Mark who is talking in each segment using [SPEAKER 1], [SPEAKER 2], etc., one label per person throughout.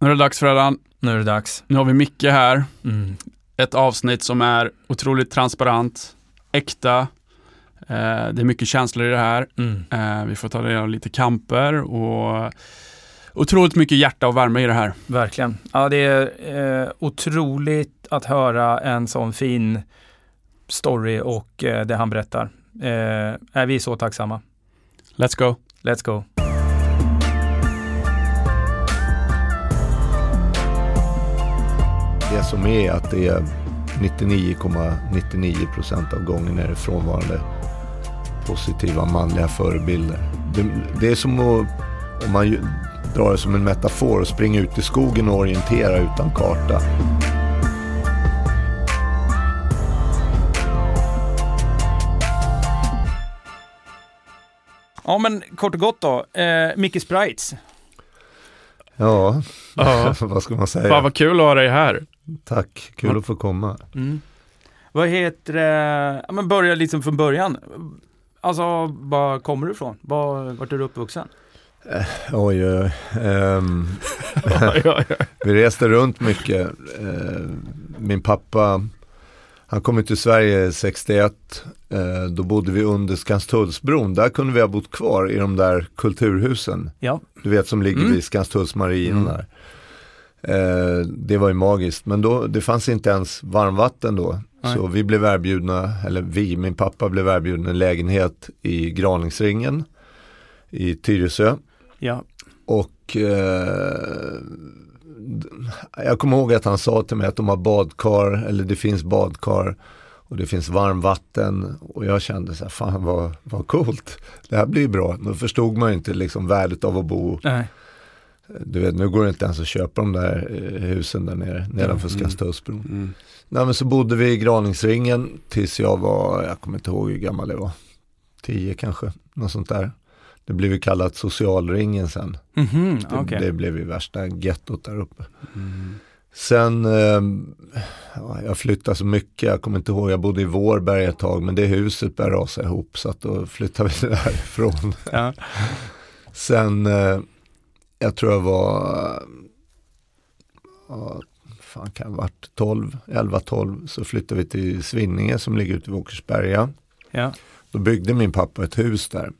[SPEAKER 1] Nu är det dags Fredan.
[SPEAKER 2] Nu är det dags.
[SPEAKER 1] Nu har vi Micke här.
[SPEAKER 2] Mm.
[SPEAKER 1] Ett avsnitt som är otroligt transparent, äkta. Eh, det är mycket känslor i det här.
[SPEAKER 2] Mm.
[SPEAKER 1] Eh, vi får ta del av lite kamper och otroligt mycket hjärta och värme i det här.
[SPEAKER 2] Verkligen. Ja, det är eh, otroligt att höra en sån fin story och eh, det han berättar. Eh, är vi så tacksamma.
[SPEAKER 1] Let's go.
[SPEAKER 2] Let's go.
[SPEAKER 3] Det som är att det är 99,99% procent av gången är det frånvarande positiva manliga förebilder. Det, det är som att, om man drar det som en metafor, och springa ut i skogen och orientera utan karta.
[SPEAKER 2] Ja, men kort och gott då. Eh, Micke Sprites.
[SPEAKER 3] Ja,
[SPEAKER 1] Ja.
[SPEAKER 3] vad ska man säga?
[SPEAKER 1] Fan vad kul att ha dig här.
[SPEAKER 3] Tack, kul att få komma.
[SPEAKER 2] Mm. Vad heter det? Ja, men börja liksom från början. Alltså, var kommer du ifrån? Var, vart är du uppvuxen?
[SPEAKER 3] Oj, oj,
[SPEAKER 1] ja, ja, ja.
[SPEAKER 3] Vi reste runt mycket. Eh, Min pappa, han kom till Sverige 61. Eh, Då bodde vi under Skanstullsbron. Där kunde vi ha bott kvar i de där kulturhusen.
[SPEAKER 2] Ja.
[SPEAKER 3] Du vet som ligger
[SPEAKER 2] Mm.
[SPEAKER 3] vid Skanstullsmarien
[SPEAKER 1] Mm.
[SPEAKER 3] där. Eh, Det var ju magiskt. Men då, det fanns inte ens varmvatten då.
[SPEAKER 2] Nej.
[SPEAKER 3] Så vi blev erbjudna, eller vi, min pappa blev erbjuden en lägenhet i Graningsringen i Tyresö.
[SPEAKER 2] Ja.
[SPEAKER 3] Och eh, jag kommer ihåg att han sa till mig att de har badkar, eller det finns badkar och det finns varmvatten och jag kände så här, fan vad, vad coolt, det här blir bra. Då förstod man ju inte liksom värdet av att bo,
[SPEAKER 2] Nej.
[SPEAKER 3] Du vet nu går det inte ens att köpa de där eh, husen där nere, nedanför
[SPEAKER 1] Mm. Mm.
[SPEAKER 3] Nej men så bodde vi i Graningsringen tills jag var, jag kommer inte ihåg hur gammal jag var, tio kanske, något sånt där. Det blev ju kallat socialringen sen.
[SPEAKER 2] Mhm,
[SPEAKER 3] Det,
[SPEAKER 2] okej.
[SPEAKER 3] det blev ju värsta gettot där uppe.
[SPEAKER 1] Mm.
[SPEAKER 3] Sen, eh, ja, jag flyttade så mycket, jag kommer inte ihåg, jag bodde i Vårberg ett tag, men det huset började rasa ihop så att då flyttade vi därifrån.
[SPEAKER 2] Ja.
[SPEAKER 3] Sen, eh, jag tror jag var, ja, fan kan jag ha varit 12, 11-12, så flyttade vi till Svinninge som ligger ute vid Åkersberga.
[SPEAKER 2] Ja.
[SPEAKER 3] Då byggde min pappa ett hus där.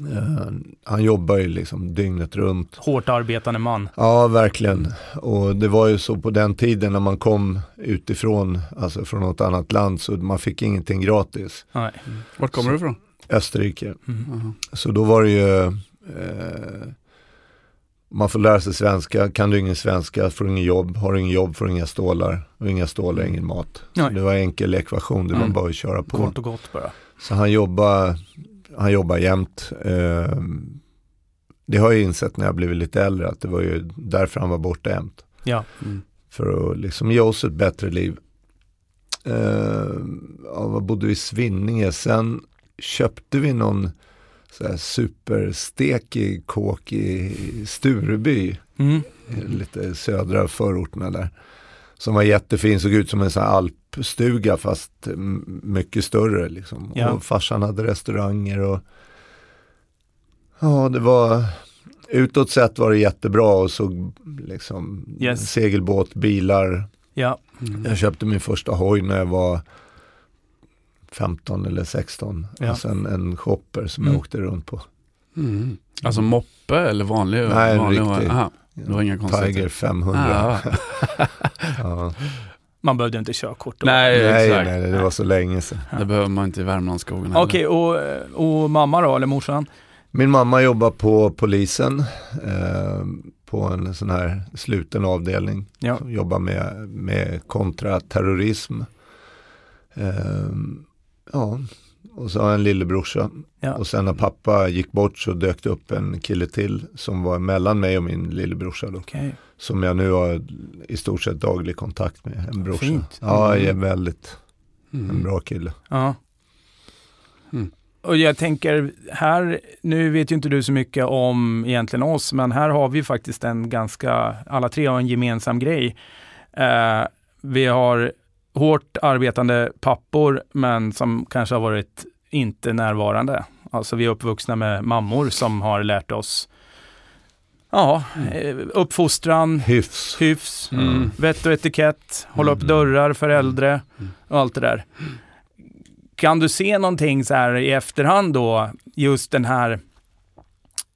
[SPEAKER 3] Eh, han jobbar ju liksom dygnet runt.
[SPEAKER 2] Hårt arbetande man.
[SPEAKER 3] Ja, verkligen. Och det var ju så på den tiden när man kom utifrån, alltså från något annat land, så man fick ingenting gratis.
[SPEAKER 2] Nej.
[SPEAKER 1] Vart kommer du ifrån?
[SPEAKER 3] Österrike.
[SPEAKER 2] Mm.
[SPEAKER 3] Så då var det ju, eh, man får lära sig svenska, kan du ingen svenska får du ingen jobb, har du ingen jobb får du inga stålar, och inga stålar ingen mat. Så det var en enkel ekvation, det var
[SPEAKER 2] Mm.
[SPEAKER 3] bara att köra på.
[SPEAKER 2] Kort och gott bara.
[SPEAKER 3] Så han jobbar, han jobbar jämt. Eh, det har jag insett när jag blivit lite äldre, att det var ju därför han var borta jämt.
[SPEAKER 2] Ja.
[SPEAKER 1] Mm.
[SPEAKER 3] för att liksom ge oss ett bättre liv. Uh, ja, vad bodde vi i Svinninge, sen köpte vi någon så här superstekig kåk i Stureby,
[SPEAKER 2] Mm.
[SPEAKER 3] lite södra förorterna där. Som var jättefin, såg ut som en sån här alpstuga fast mycket större liksom.
[SPEAKER 2] Ja.
[SPEAKER 3] Och farsan hade restauranger och ja, det var utåt sett var det jättebra och såg liksom
[SPEAKER 2] Yes.
[SPEAKER 3] segelbåt, bilar.
[SPEAKER 2] Ja.
[SPEAKER 1] Mm.
[SPEAKER 3] Jag köpte min första hoj när jag var 15 eller 16.
[SPEAKER 2] Ja.
[SPEAKER 3] Alltså en, en shopper som
[SPEAKER 2] Mm.
[SPEAKER 3] jag åkte runt på.
[SPEAKER 1] Mm. Alltså moppe eller vanlig?
[SPEAKER 3] Nej,
[SPEAKER 1] vanlig
[SPEAKER 3] riktig.
[SPEAKER 1] Aha. Det var inga konstigheter.
[SPEAKER 3] Tiger 500.
[SPEAKER 1] Ah.
[SPEAKER 3] Ja.
[SPEAKER 2] Man behövde inte körkort då.
[SPEAKER 1] Nej,
[SPEAKER 3] Nej,
[SPEAKER 1] exakt.
[SPEAKER 3] nej, det var så länge sedan.
[SPEAKER 1] Det behöver man inte i Värmlandsskogen.
[SPEAKER 2] Okej, och, och mamma då, eller morsan?
[SPEAKER 3] Min mamma jobbar på polisen eh, på en sån här sluten avdelning.
[SPEAKER 2] Ja.
[SPEAKER 3] Som jobbar med, med kontraterrorism. Eh, ja, och så har jag en lillebrorsa.
[SPEAKER 2] Ja.
[SPEAKER 3] Och sen när pappa gick bort så dök det upp en kille till som var mellan mig och min lillebrorsa då.
[SPEAKER 2] Okej.
[SPEAKER 3] Som jag nu har i stort sett daglig kontakt med, en brorsa.
[SPEAKER 2] Fint.
[SPEAKER 3] Ja,
[SPEAKER 1] Mm.
[SPEAKER 3] är väldigt en
[SPEAKER 1] Mm.
[SPEAKER 3] bra kille.
[SPEAKER 2] Ja.
[SPEAKER 1] Mm.
[SPEAKER 2] Och jag tänker, här, nu vet ju inte du så mycket om egentligen oss, men här har vi faktiskt en ganska, alla tre har en gemensam grej. Eh, vi har hårt arbetande pappor, men som kanske har varit inte närvarande. Alltså vi är uppvuxna med mammor som har lärt oss ja, eh, uppfostran,
[SPEAKER 3] Hyfs.
[SPEAKER 2] hyfs,
[SPEAKER 1] Mm.
[SPEAKER 2] vett och etikett, hålla upp dörrar för äldre och allt det där. Kan du se någonting så här i efterhand då, just den här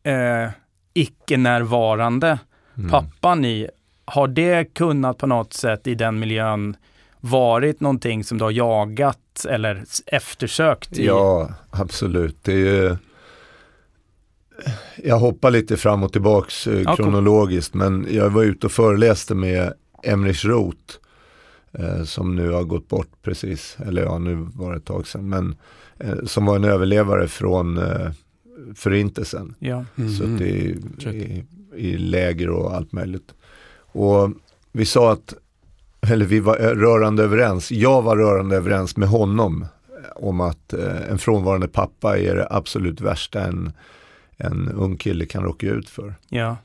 [SPEAKER 2] eh, icke-närvarande
[SPEAKER 3] Mm.
[SPEAKER 2] pappan i, har det kunnat på något sätt i den miljön varit någonting som du har jagat eller eftersökt? I?
[SPEAKER 3] Ja, absolut. Det är ju... Jag hoppar lite fram och tillbaks eh,
[SPEAKER 2] Ja, cool.
[SPEAKER 3] kronologiskt men jag var ute och föreläste med Emrich Roth eh, som nu har gått bort precis, eller ja nu var det ett tag sedan, men eh, som var en överlevare från eh, förintelsen.
[SPEAKER 2] Ja.
[SPEAKER 1] Mm.
[SPEAKER 3] Suttit i, i, i läger och allt möjligt. Och vi sa att, eller vi var rörande överens, jag var rörande överens med honom eh, om att eh, en frånvarande pappa är det absolut värsta en, en ung kille kan råka ut för.
[SPEAKER 2] ja.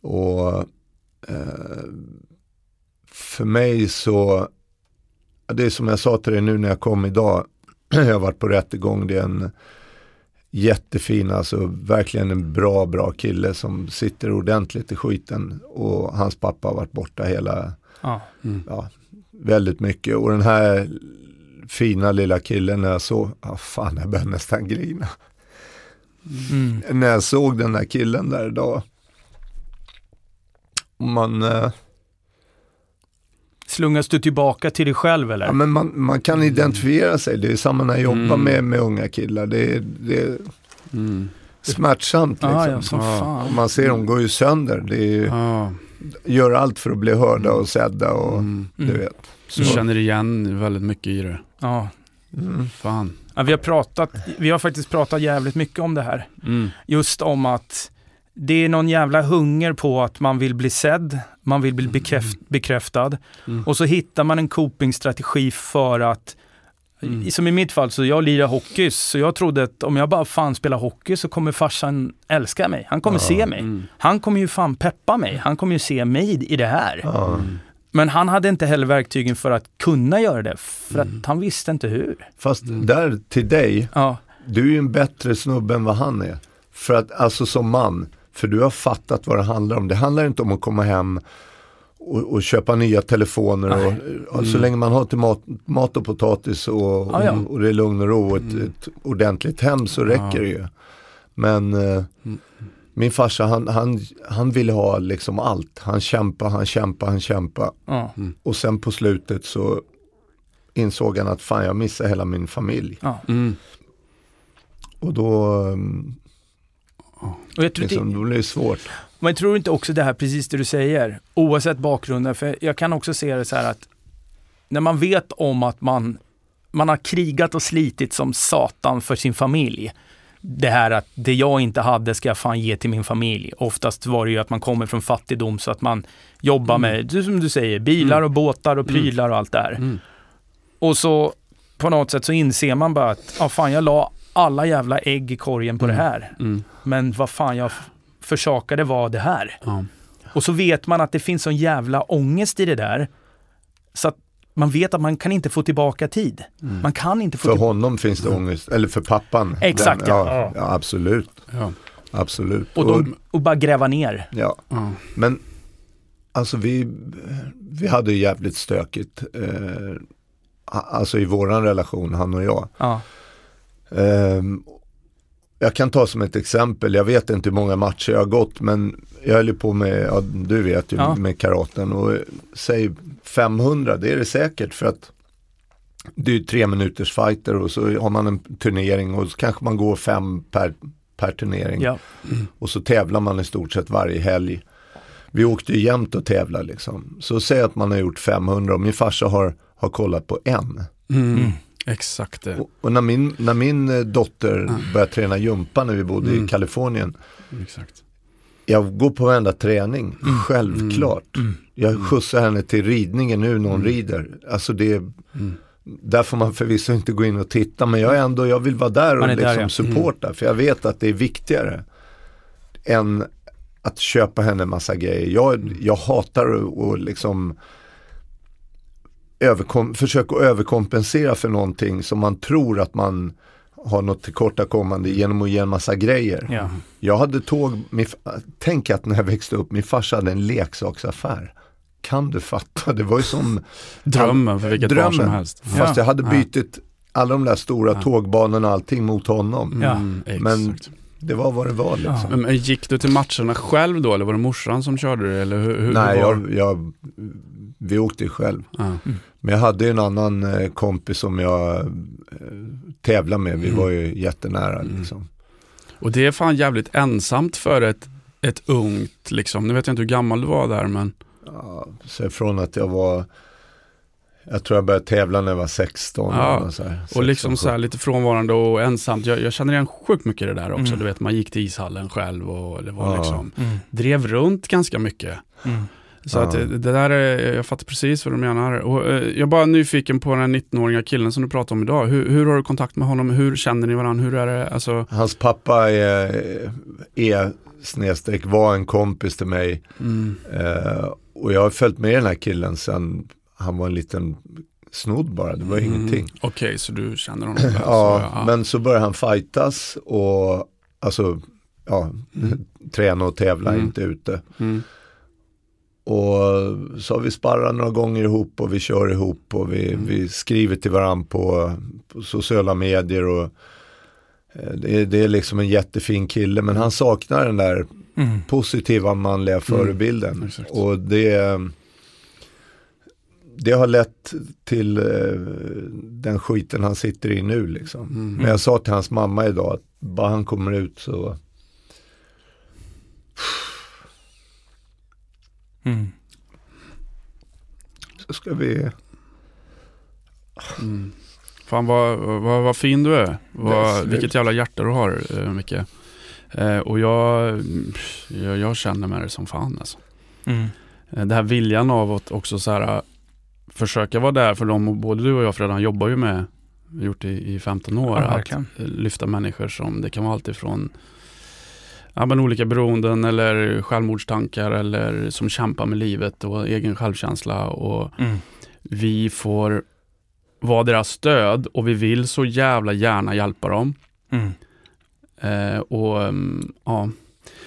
[SPEAKER 3] Och eh, för mig så, det är som jag sa till dig nu när jag kom idag, jag har varit på rättegång, det är en jättefin, alltså verkligen en bra, bra kille som sitter ordentligt i skiten och hans pappa har varit borta hela,
[SPEAKER 2] ja.
[SPEAKER 1] Mm.
[SPEAKER 3] ja, väldigt mycket. Och den här fina lilla killen när jag såg, ah, fan jag började nästan grina.
[SPEAKER 2] Mm.
[SPEAKER 3] När jag såg den där killen där idag. Man, eh,
[SPEAKER 2] Slungas du tillbaka till dig själv eller?
[SPEAKER 3] ja, men man, man kan identifiera sig, det är samma när jag jobbar
[SPEAKER 1] Mm.
[SPEAKER 3] med, med unga killar. Det är, det är
[SPEAKER 1] Mm.
[SPEAKER 3] smärtsamt liksom.
[SPEAKER 2] ah, ja, som
[SPEAKER 1] Ja.
[SPEAKER 3] Och
[SPEAKER 2] fan.
[SPEAKER 3] man ser dem gå ju sönder. Det är ju,
[SPEAKER 1] Ja.
[SPEAKER 3] Gör allt för att bli hörda och sedda och
[SPEAKER 1] Mm.
[SPEAKER 3] du
[SPEAKER 2] Mm.
[SPEAKER 3] vet. Så,
[SPEAKER 1] Jag känner igen väldigt mycket i det.
[SPEAKER 2] Ja.
[SPEAKER 3] mm.
[SPEAKER 1] Fan.
[SPEAKER 2] Ja, vi, har pratat, vi har faktiskt pratat jävligt mycket om det här.
[SPEAKER 1] Mm.
[SPEAKER 2] Just om att det är någon jävla hunger på att man vill bli sedd, man vill bli bekräft, bekräftad.
[SPEAKER 1] Mm.
[SPEAKER 2] Och så hittar man en copingstrategi för att
[SPEAKER 1] Mm.
[SPEAKER 2] Som i mitt fall, så jag lirar hockey, så jag trodde att om jag bara fan spelar hockey så kommer farsan älska mig. Han kommer
[SPEAKER 3] Ja.
[SPEAKER 2] se mig.
[SPEAKER 1] Mm.
[SPEAKER 2] Han kommer ju fan peppa mig. Han kommer ju se mig i det här.
[SPEAKER 3] ja.
[SPEAKER 1] Mm.
[SPEAKER 2] Men han hade inte heller verktygen för att kunna göra det, för
[SPEAKER 1] Mm.
[SPEAKER 2] att han visste inte hur.
[SPEAKER 3] Fast där till dig,
[SPEAKER 2] Ja,
[SPEAKER 3] du är ju en bättre snubbe än vad han är. För att, alltså som man, för du har fattat vad det handlar om. Det handlar inte om att komma hem och, och köpa nya telefoner och, och så
[SPEAKER 1] Mm.
[SPEAKER 3] länge man har till mat, mat och potatis och,
[SPEAKER 2] Ja, ja.
[SPEAKER 3] och, och det är lugn och ro och ett,
[SPEAKER 1] Mm.
[SPEAKER 3] ett ordentligt hem så räcker det ju. Men eh,
[SPEAKER 1] Mm.
[SPEAKER 3] min farsa han, han, han ville ha liksom allt. Han kämpade, han kämpade, han kämpade.
[SPEAKER 2] ja,
[SPEAKER 3] Och sen på slutet så insåg han att fan jag missar hela min familj.
[SPEAKER 1] Mm.
[SPEAKER 3] Och då, um,
[SPEAKER 2] Och jag tror
[SPEAKER 3] liksom, då blir det svårt.
[SPEAKER 2] Men jag tror inte också det här, precis det du säger, oavsett bakgrunden, för jag kan också se det så här att när man vet om att man, man har krigat och slitit som satan för sin familj. Det här att det jag inte hade ska jag fan ge till min familj. Oftast var det ju att man kommer från fattigdom så att man jobbar med, du- som du säger, bilar och båtar och prylar och allt det här.
[SPEAKER 1] Mm.
[SPEAKER 2] Och så på något sätt så inser man bara att, ja fan jag la alla jävla ägg i korgen på det här.
[SPEAKER 1] Mm.
[SPEAKER 2] Men vad fan jag försakade var det här.
[SPEAKER 1] Ja.
[SPEAKER 2] Och så vet man att det finns sån jävla ångest i det där. Så att man vet att man kan inte få tillbaka tid.
[SPEAKER 1] Mm.
[SPEAKER 2] Man kan inte få
[SPEAKER 3] För honom finns det ångest, eller för pappan.
[SPEAKER 2] Exakt,
[SPEAKER 3] Den,
[SPEAKER 2] ja.
[SPEAKER 3] ja, ja. absolut,
[SPEAKER 1] Ja.
[SPEAKER 3] absolut.
[SPEAKER 2] Och, då, och bara gräva ner.
[SPEAKER 3] ja. Men alltså vi, vi hade ju jävligt stökigt, eh, alltså i våran relation, han och jag.
[SPEAKER 2] Ja.
[SPEAKER 3] Ehm, jag kan ta som ett exempel, jag vet inte hur många matcher jag har gått men jag höll ju på med, ja, du vet ju,
[SPEAKER 2] Ja.
[SPEAKER 3] med karaten och säg 500, det är det säkert för att det är ju tre minuters fighter och så har man en turnering och så kanske man går fem per, per turnering
[SPEAKER 2] Ja.
[SPEAKER 3] och så tävlar man i stort sett varje helg. Vi åkte ju jämt och tävla liksom. Så säg att man har gjort 500 och min farsa har, har kollat på en.
[SPEAKER 1] Mm.
[SPEAKER 2] Mm.
[SPEAKER 1] Exakt det.
[SPEAKER 3] Och, och när, min, när min eh, dotter började träna jumpa när vi bodde
[SPEAKER 1] Mm.
[SPEAKER 3] i Kalifornien.
[SPEAKER 1] Exakt.
[SPEAKER 3] Jag går på varenda träning, självklart.
[SPEAKER 2] Mm.
[SPEAKER 3] Jag skjutsar henne till ridningen nu när hon rider. Alltså det,
[SPEAKER 1] Mm.
[SPEAKER 3] där får man förvisso inte gå in och titta men jag är ändå, jag vill vara där och
[SPEAKER 2] är där,
[SPEAKER 3] liksom
[SPEAKER 2] ja.
[SPEAKER 3] supporta. För jag vet att det är viktigare än att köpa henne en massa grejer. Jag, jag hatar att att liksom överkom, försöka överkompensera för någonting som man tror att man har något tillkortakommande genom att ge en massa grejer.
[SPEAKER 2] Ja.
[SPEAKER 3] Jag hade tåg, min, tänk att när jag växte upp, min farsa hade en leksaksaffär. Kan du fatta? Det var ju som
[SPEAKER 1] Drömmen för vilket barn som
[SPEAKER 3] Drömmen.
[SPEAKER 1] helst.
[SPEAKER 3] Fast jag hade
[SPEAKER 1] Ja.
[SPEAKER 3] bytt alla de där stora
[SPEAKER 1] Ja.
[SPEAKER 3] tågbanorna och allting mot honom.
[SPEAKER 2] Ja.
[SPEAKER 1] Mm,
[SPEAKER 3] Men-
[SPEAKER 1] exakt.
[SPEAKER 3] Det var vad det var liksom.
[SPEAKER 2] Ja.
[SPEAKER 1] Men, gick du till matcherna själv då eller var det morsan som körde det? Eller hur, hur
[SPEAKER 3] Nej, jag, jag, vi åkte själv.
[SPEAKER 1] Ja.
[SPEAKER 3] Men jag hade ju en annan eh, kompis som jag eh, tävlade med. Vi
[SPEAKER 1] Mm.
[SPEAKER 3] var ju jättenära
[SPEAKER 1] Mm.
[SPEAKER 3] liksom.
[SPEAKER 1] Och det är fan jävligt ensamt för ett, ett ungt, liksom. nu vet jag inte hur gammal du var där men
[SPEAKER 3] Ja, så från att jag var, jag tror jag började tävla när jag var 16.
[SPEAKER 1] Ja,
[SPEAKER 3] eller så här,
[SPEAKER 1] Och liksom
[SPEAKER 3] 16,
[SPEAKER 1] så här lite frånvarande och ensamt. Jag, jag känner igen sjukt mycket det där också.
[SPEAKER 2] Mm.
[SPEAKER 1] Du vet, man gick till ishallen själv och det var
[SPEAKER 3] Ja.
[SPEAKER 1] liksom,
[SPEAKER 2] Mm.
[SPEAKER 1] drev runt ganska mycket.
[SPEAKER 2] Mm.
[SPEAKER 1] Så
[SPEAKER 3] Ja.
[SPEAKER 1] att det, där är, jag fattar precis vad du menar. Och, eh, jag är bara nyfiken på den här 19-åriga killen som du pratar om idag. Hur, hur har du kontakt med honom? Hur känner ni varandra? Hur är det? Alltså,
[SPEAKER 3] Hans pappa är, är snedstreck var en kompis till mig.
[SPEAKER 1] mm,
[SPEAKER 3] Eh, och jag har följt med den här killen sen han var en liten snodd bara, det var
[SPEAKER 1] mm,
[SPEAKER 3] ingenting.
[SPEAKER 1] Okej, så du känner honom? väl, så,
[SPEAKER 3] Ja, men så började han fightas och alltså, ja,
[SPEAKER 1] Mm.
[SPEAKER 3] träna och tävla,
[SPEAKER 1] Mm.
[SPEAKER 3] inte ute.
[SPEAKER 1] Mm,
[SPEAKER 3] Och så har vi sparrat några gånger ihop och vi kör ihop och vi,
[SPEAKER 1] Mm.
[SPEAKER 3] vi skriver till varandra på, på sociala medier och eh, det är, det är liksom en jättefin kille men han saknar den där
[SPEAKER 2] Mm.
[SPEAKER 3] positiva manliga förebilden. Och det, det har lett till eh, den skiten han sitter i nu liksom.
[SPEAKER 1] Mm.
[SPEAKER 3] Men jag sa till hans mamma idag att bara han kommer ut så
[SPEAKER 2] Mm.
[SPEAKER 3] så ska vi
[SPEAKER 1] Mm. Fan vad, vad, vad fin du är. Vad, vilket jävla hjärta du har eh, Micke. Eh, och jag, jag, jag känner med det som fan alltså.
[SPEAKER 2] Mm.
[SPEAKER 1] Eh, Det här viljan av att också så här, försöka vara där för dem. Och både du och jag Fredan jobbar ju med, gjort det i 15 år,
[SPEAKER 2] Ja,
[SPEAKER 1] att eh, lyfta människor som, det kan vara allt ifrån ja, men olika beroenden eller självmordstankar eller som kämpar med livet och egen självkänsla. Och
[SPEAKER 2] Mm.
[SPEAKER 1] vi får vara deras stöd och vi vill så jävla gärna hjälpa dem.
[SPEAKER 2] Mm.
[SPEAKER 1] Eh, och mm, ja,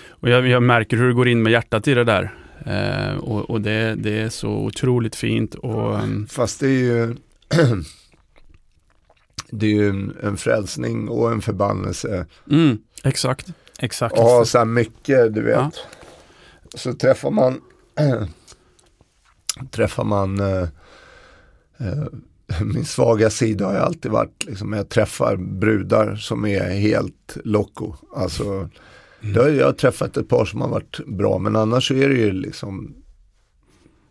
[SPEAKER 1] och jag, jag märker hur det går in med hjärtat i det där. Eh, och och det, det är så otroligt fint. Och, mm,
[SPEAKER 3] Fast det är ju Det är ju en, en frälsning och en förbannelse.
[SPEAKER 1] mm, exakt.
[SPEAKER 2] Exakt.
[SPEAKER 3] Och ha så här mycket, du vet.
[SPEAKER 1] Ja.
[SPEAKER 3] Så träffar man Träffar man eh, eh, Min svaga sida har ju alltid varit liksom, jag träffar brudar som är helt loco. Alltså, har, jag har träffat ett par som har varit bra men annars så är det ju liksom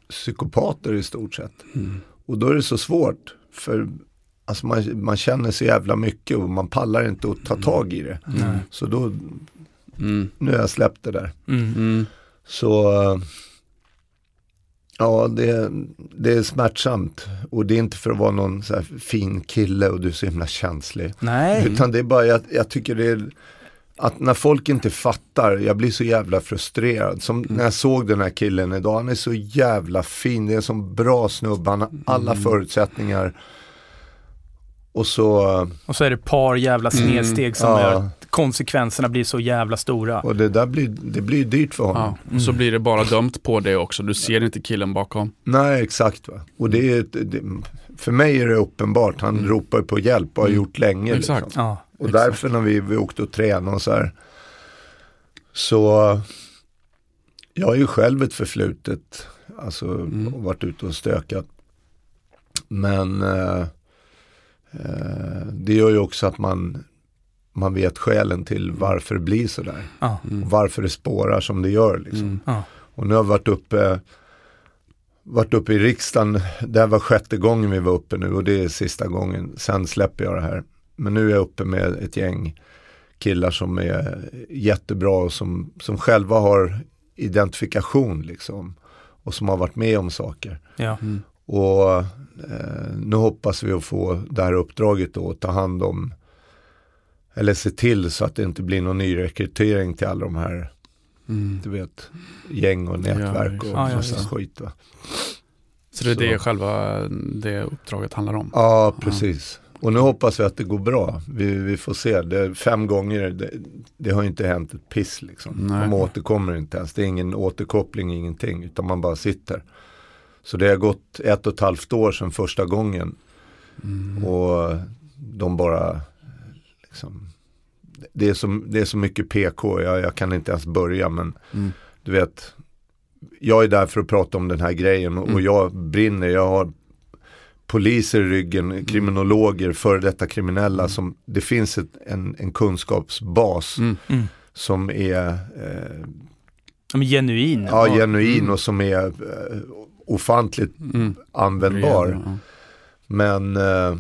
[SPEAKER 3] psykopater i stort sett.
[SPEAKER 1] Mm.
[SPEAKER 3] Och då är det så svårt. För alltså man, man känner så jävla mycket och man pallar inte att ta tag i det.
[SPEAKER 1] Mm.
[SPEAKER 3] Så då,
[SPEAKER 1] Mm.
[SPEAKER 3] nu har jag släppt det där.
[SPEAKER 2] Mm.
[SPEAKER 1] Mm.
[SPEAKER 3] Så ja, det, det är smärtsamt. Och det är inte för att vara någon så här fin kille och du är så himla känslig.
[SPEAKER 2] Nej.
[SPEAKER 3] Utan det är bara, jag, jag tycker det är att när folk inte fattar, jag blir så jävla frustrerad. Som när jag såg den här killen idag, han är så jävla fin, det är en sån bra snubbe, han har alla förutsättningar. Och så,
[SPEAKER 2] Och så är det par jävla snedsteg som
[SPEAKER 3] ja.
[SPEAKER 2] gör att konsekvenserna blir så jävla stora.
[SPEAKER 3] och det där blir, det blir dyrt för honom.
[SPEAKER 1] Ja. Och så blir det bara dömt på det också. Du ser inte killen bakom.
[SPEAKER 3] Nej, exakt. Va? Och det är, det, för mig är det uppenbart, han ropar på hjälp och har
[SPEAKER 1] Mm.
[SPEAKER 3] gjort länge.
[SPEAKER 1] Exakt.
[SPEAKER 3] Liksom.
[SPEAKER 2] Ja.
[SPEAKER 3] Och
[SPEAKER 1] Exakt.
[SPEAKER 3] därför när vi, vi åkte och tränade och så här, så jag har ju själv ett förflutet, alltså
[SPEAKER 1] Mm.
[SPEAKER 3] och varit ute och stökat. Men eh, eh, det gör ju också att man, man vet skälen till varför det blir sådär.
[SPEAKER 1] Mm.
[SPEAKER 3] Och varför det spårar som det gör. Liksom.
[SPEAKER 1] Mm.
[SPEAKER 3] Och nu har vi varit uppe, varit uppe i riksdagen, det här var sjätte gången vi var uppe nu och det är sista gången, sen släpper jag det här. Men nu är jag uppe med ett gäng killar som är jättebra och som, som själva har identifikation liksom. Och som har varit med om saker.
[SPEAKER 2] Ja.
[SPEAKER 1] Mm.
[SPEAKER 3] Och eh, nu hoppas vi att få det här uppdraget då, att ta hand om eller se till så att det inte blir någon nyrekrytering till alla de här
[SPEAKER 1] Mm.
[SPEAKER 3] du vet, gäng och nätverk och
[SPEAKER 2] Ja, ja,
[SPEAKER 3] massa
[SPEAKER 2] visst.
[SPEAKER 3] skit. Va?
[SPEAKER 1] Så det är
[SPEAKER 3] Så.
[SPEAKER 1] det själva det uppdraget handlar om.
[SPEAKER 3] Ja, precis. Och nu hoppas vi att det går bra. Vi, vi får se. Det, fem gånger, det, det har inte hänt ett piss liksom.
[SPEAKER 1] Nej.
[SPEAKER 3] De återkommer inte ens. Det är ingen återkoppling, ingenting. Utan man bara sitter. Så det har gått ett och ett halvt år sedan första gången.
[SPEAKER 1] Mm.
[SPEAKER 3] Och de bara, liksom, det är så, det är så mycket PK. Jag, jag kan inte ens börja men
[SPEAKER 1] Mm.
[SPEAKER 3] du vet, jag är där för att prata om den här grejen och, och
[SPEAKER 1] Mm.
[SPEAKER 3] jag brinner. Jag har poliser i ryggen, kriminologer, före detta kriminella.
[SPEAKER 1] Mm.
[SPEAKER 3] Som, det finns ett, en, en kunskapsbas
[SPEAKER 1] Mm.
[SPEAKER 2] Mm.
[SPEAKER 3] som är eh,
[SPEAKER 2] är genuin.
[SPEAKER 3] ja, genuin
[SPEAKER 1] Mm.
[SPEAKER 3] och som är eh, ofantligt
[SPEAKER 1] Mm.
[SPEAKER 3] användbar.
[SPEAKER 1] Ja.
[SPEAKER 3] Men eh,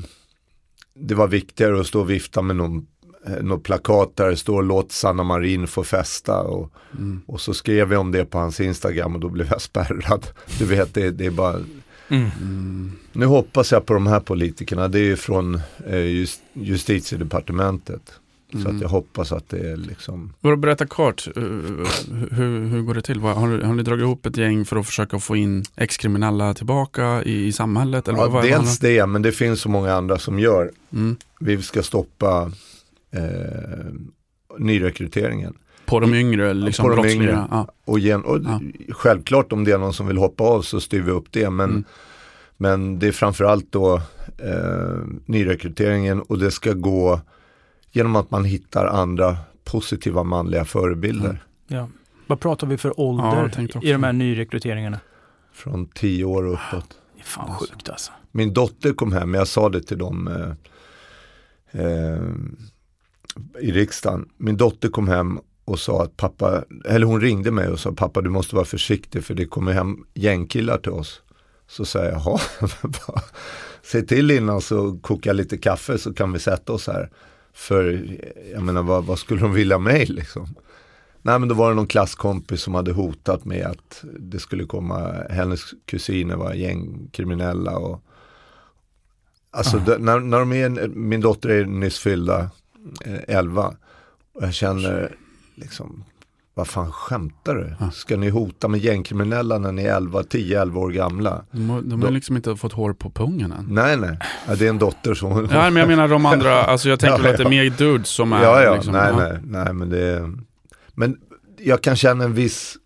[SPEAKER 3] det var viktigare att stå och vifta med någon, eh, något plakat där det står låt Sanna Marin få festa. Och,
[SPEAKER 1] Mm.
[SPEAKER 3] och så skrev jag om det på hans Instagram och då blev jag spärrad. Du vet, det, det är bara
[SPEAKER 2] Mm.
[SPEAKER 1] Mm.
[SPEAKER 3] Nu hoppas jag på de här politikerna, det är ju från eh, just, justitiedepartementet. Så
[SPEAKER 1] Mm.
[SPEAKER 3] att jag hoppas att det är liksom,
[SPEAKER 1] berätta kort, eh, hur, hur går det till? Har, har ni dragit ihop ett gäng för att försöka få in ex-kriminella tillbaka i, i samhället? Eller
[SPEAKER 3] ja,
[SPEAKER 1] vad, vad,
[SPEAKER 3] dels det, men det finns så många andra som gör.
[SPEAKER 1] mm.
[SPEAKER 3] Vi ska stoppa eh, nyrekryteringen.
[SPEAKER 1] På de yngre, liksom
[SPEAKER 3] på de
[SPEAKER 1] brottsliga?
[SPEAKER 3] yngre.
[SPEAKER 1] Ja.
[SPEAKER 3] Och, gen, och
[SPEAKER 1] Ja.
[SPEAKER 3] självklart om det är någon som vill hoppa av så styr vi upp det. Men,
[SPEAKER 1] Mm.
[SPEAKER 3] men det är framförallt då eh, nyrekryteringen och det ska gå genom att man hittar andra positiva manliga förebilder.
[SPEAKER 1] Mm.
[SPEAKER 2] Ja. Vad pratar vi för
[SPEAKER 1] Ja,
[SPEAKER 2] ålder
[SPEAKER 1] också.
[SPEAKER 2] i de här nyrekryteringarna?
[SPEAKER 3] Från tio år och uppåt.
[SPEAKER 2] Det är fan sjukt alltså.
[SPEAKER 3] Min dotter kom hem, jag sa det till dem eh, eh, i riksdagen. Min dotter kom hem och sa att pappa, eller hon ringde mig och sa pappa du måste vara försiktig för det kommer hem gängkillar till oss. Så sa jag, jaha, säg till innan så koka lite kaffe så kan vi sätta oss här. För jag menar vad, vad skulle de vilja mig liksom? Nej men då var det någon klasskompis som hade hotat med att det skulle komma, hennes kusiner var gängkriminella och Alltså
[SPEAKER 2] Ah.
[SPEAKER 3] det, när, när de är, min dotter är nyss fyllda 11 och jag känner liksom, vad fan skämtar du?
[SPEAKER 1] Ja.
[SPEAKER 3] Ska ni hota med gängkriminella när ni är 11, 10-11 år gamla?
[SPEAKER 1] De, har- de har liksom inte fått hår på pungen än.
[SPEAKER 3] Nej nej, ja, det är en dotter som
[SPEAKER 1] Ja, men jag menar de andra, alltså jag tänker
[SPEAKER 3] Ja,
[SPEAKER 1] väl att det är
[SPEAKER 3] ja.
[SPEAKER 1] mer dudes som är
[SPEAKER 3] Ja, ja,
[SPEAKER 1] liksom,
[SPEAKER 3] nej,
[SPEAKER 1] ja.
[SPEAKER 3] nej, nej, men det är, men jag kan känna en viss,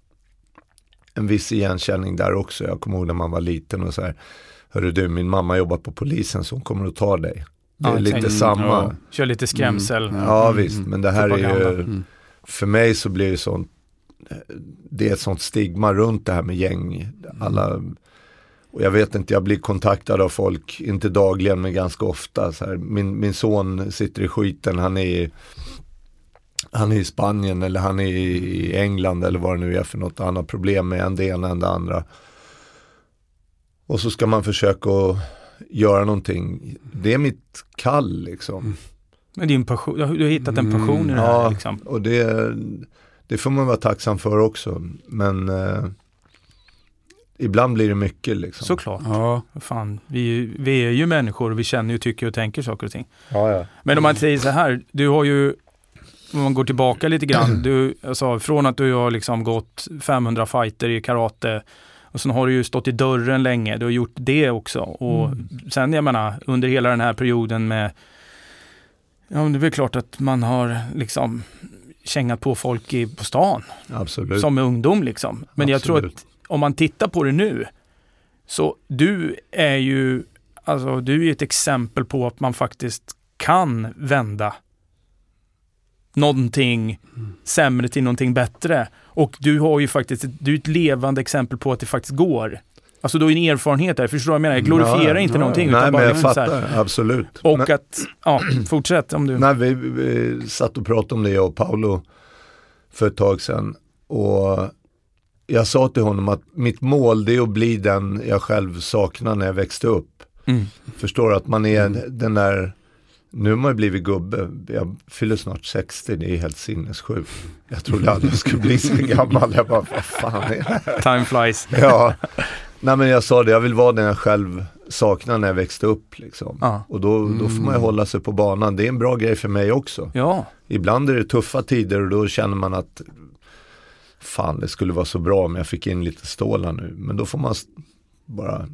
[SPEAKER 3] en viss igenkänning där också. Jag kommer ihåg när man var liten och så här, hörru du, min mamma jobbar på polisen så hon kommer att ta dig. Det är
[SPEAKER 2] Ja,
[SPEAKER 3] lite
[SPEAKER 2] exakt.
[SPEAKER 3] samma.
[SPEAKER 1] Ja.
[SPEAKER 2] Kör lite skrämsel.
[SPEAKER 1] Mm, ja.
[SPEAKER 3] visst,
[SPEAKER 1] mm,
[SPEAKER 3] men det här är
[SPEAKER 2] propaganda.
[SPEAKER 3] ju,
[SPEAKER 1] Mm.
[SPEAKER 3] för mig så blir det sånt, det är ett sånt stigma runt det här med gäng. Alla, och jag vet inte, jag blir kontaktad av folk, inte dagligen men ganska ofta. Så här, min, min son sitter i skiten, han är han är i Spanien eller han är i England eller vad det nu är för något. Han har problem med en det ena än det andra. Och så ska man försöka att göra någonting. Det är mitt kall liksom.
[SPEAKER 2] Men din passion, du har hittat en passion i det här
[SPEAKER 3] Ja,
[SPEAKER 2] liksom.
[SPEAKER 3] och det, det får man vara tacksam för också. Men eh, ibland blir det mycket liksom.
[SPEAKER 2] Såklart.
[SPEAKER 1] Ja,
[SPEAKER 2] Fan, vi, vi är ju människor och vi känner och tycker och tänker saker och ting.
[SPEAKER 3] Ja, ja.
[SPEAKER 2] Men om man säger så här, du har ju, om man går tillbaka lite grann, du, alltså, från att du har liksom gått 500 fighter i karate och sen har du ju stått i dörren länge, du har gjort det också. Och
[SPEAKER 1] Mm.
[SPEAKER 2] sen jag menar, under hela den här perioden med, ja men det är väl klart att man har liksom kängat på folk i, på stan
[SPEAKER 3] Absolut.
[SPEAKER 2] som ungdom liksom. Men jag tror
[SPEAKER 3] Absolut.
[SPEAKER 2] att om man tittar på det nu, så du är ju, alltså du är ju ett exempel på att man faktiskt kan vända någonting sämre till någonting bättre. Och du har ju faktiskt, du är ett levande exempel på att det faktiskt går. Alltså du har ju en erfarenhet där, förstår du vad jag menar? Jag glorifierar
[SPEAKER 3] Ja,
[SPEAKER 2] inte
[SPEAKER 1] ja.
[SPEAKER 2] någonting.
[SPEAKER 3] Nej
[SPEAKER 2] utan
[SPEAKER 3] men
[SPEAKER 2] bara
[SPEAKER 3] jag
[SPEAKER 2] så här.
[SPEAKER 3] fattar, absolut.
[SPEAKER 2] Och
[SPEAKER 3] Nej,
[SPEAKER 2] att, ja, fortsätt om du...
[SPEAKER 3] nej, vi, vi satt och pratade om det jag och Paolo för ett tag sedan. Och jag sa till honom att mitt mål det är att bli den jag själv saknar när jag växte upp.
[SPEAKER 2] Mm.
[SPEAKER 3] Förstår du att man är den där, nu har man ju blivit gubbe, jag fyller snart 60, det är helt sinnessjukt. Jag trodde aldrig jag skulle bli så gammal, jag bara, vad fan är det här?
[SPEAKER 2] Time flies.
[SPEAKER 3] Ja, nej men jag sa det, jag vill vara den jag själv saknar när jag växte upp liksom.
[SPEAKER 2] Ja.
[SPEAKER 3] Och då, då får man ju hålla sig på banan, det är en bra grej för mig också.
[SPEAKER 2] Ja,
[SPEAKER 3] Ibland är det tuffa tider och då känner man att fan det skulle vara så bra om jag fick in lite stålar nu. Men då får man bara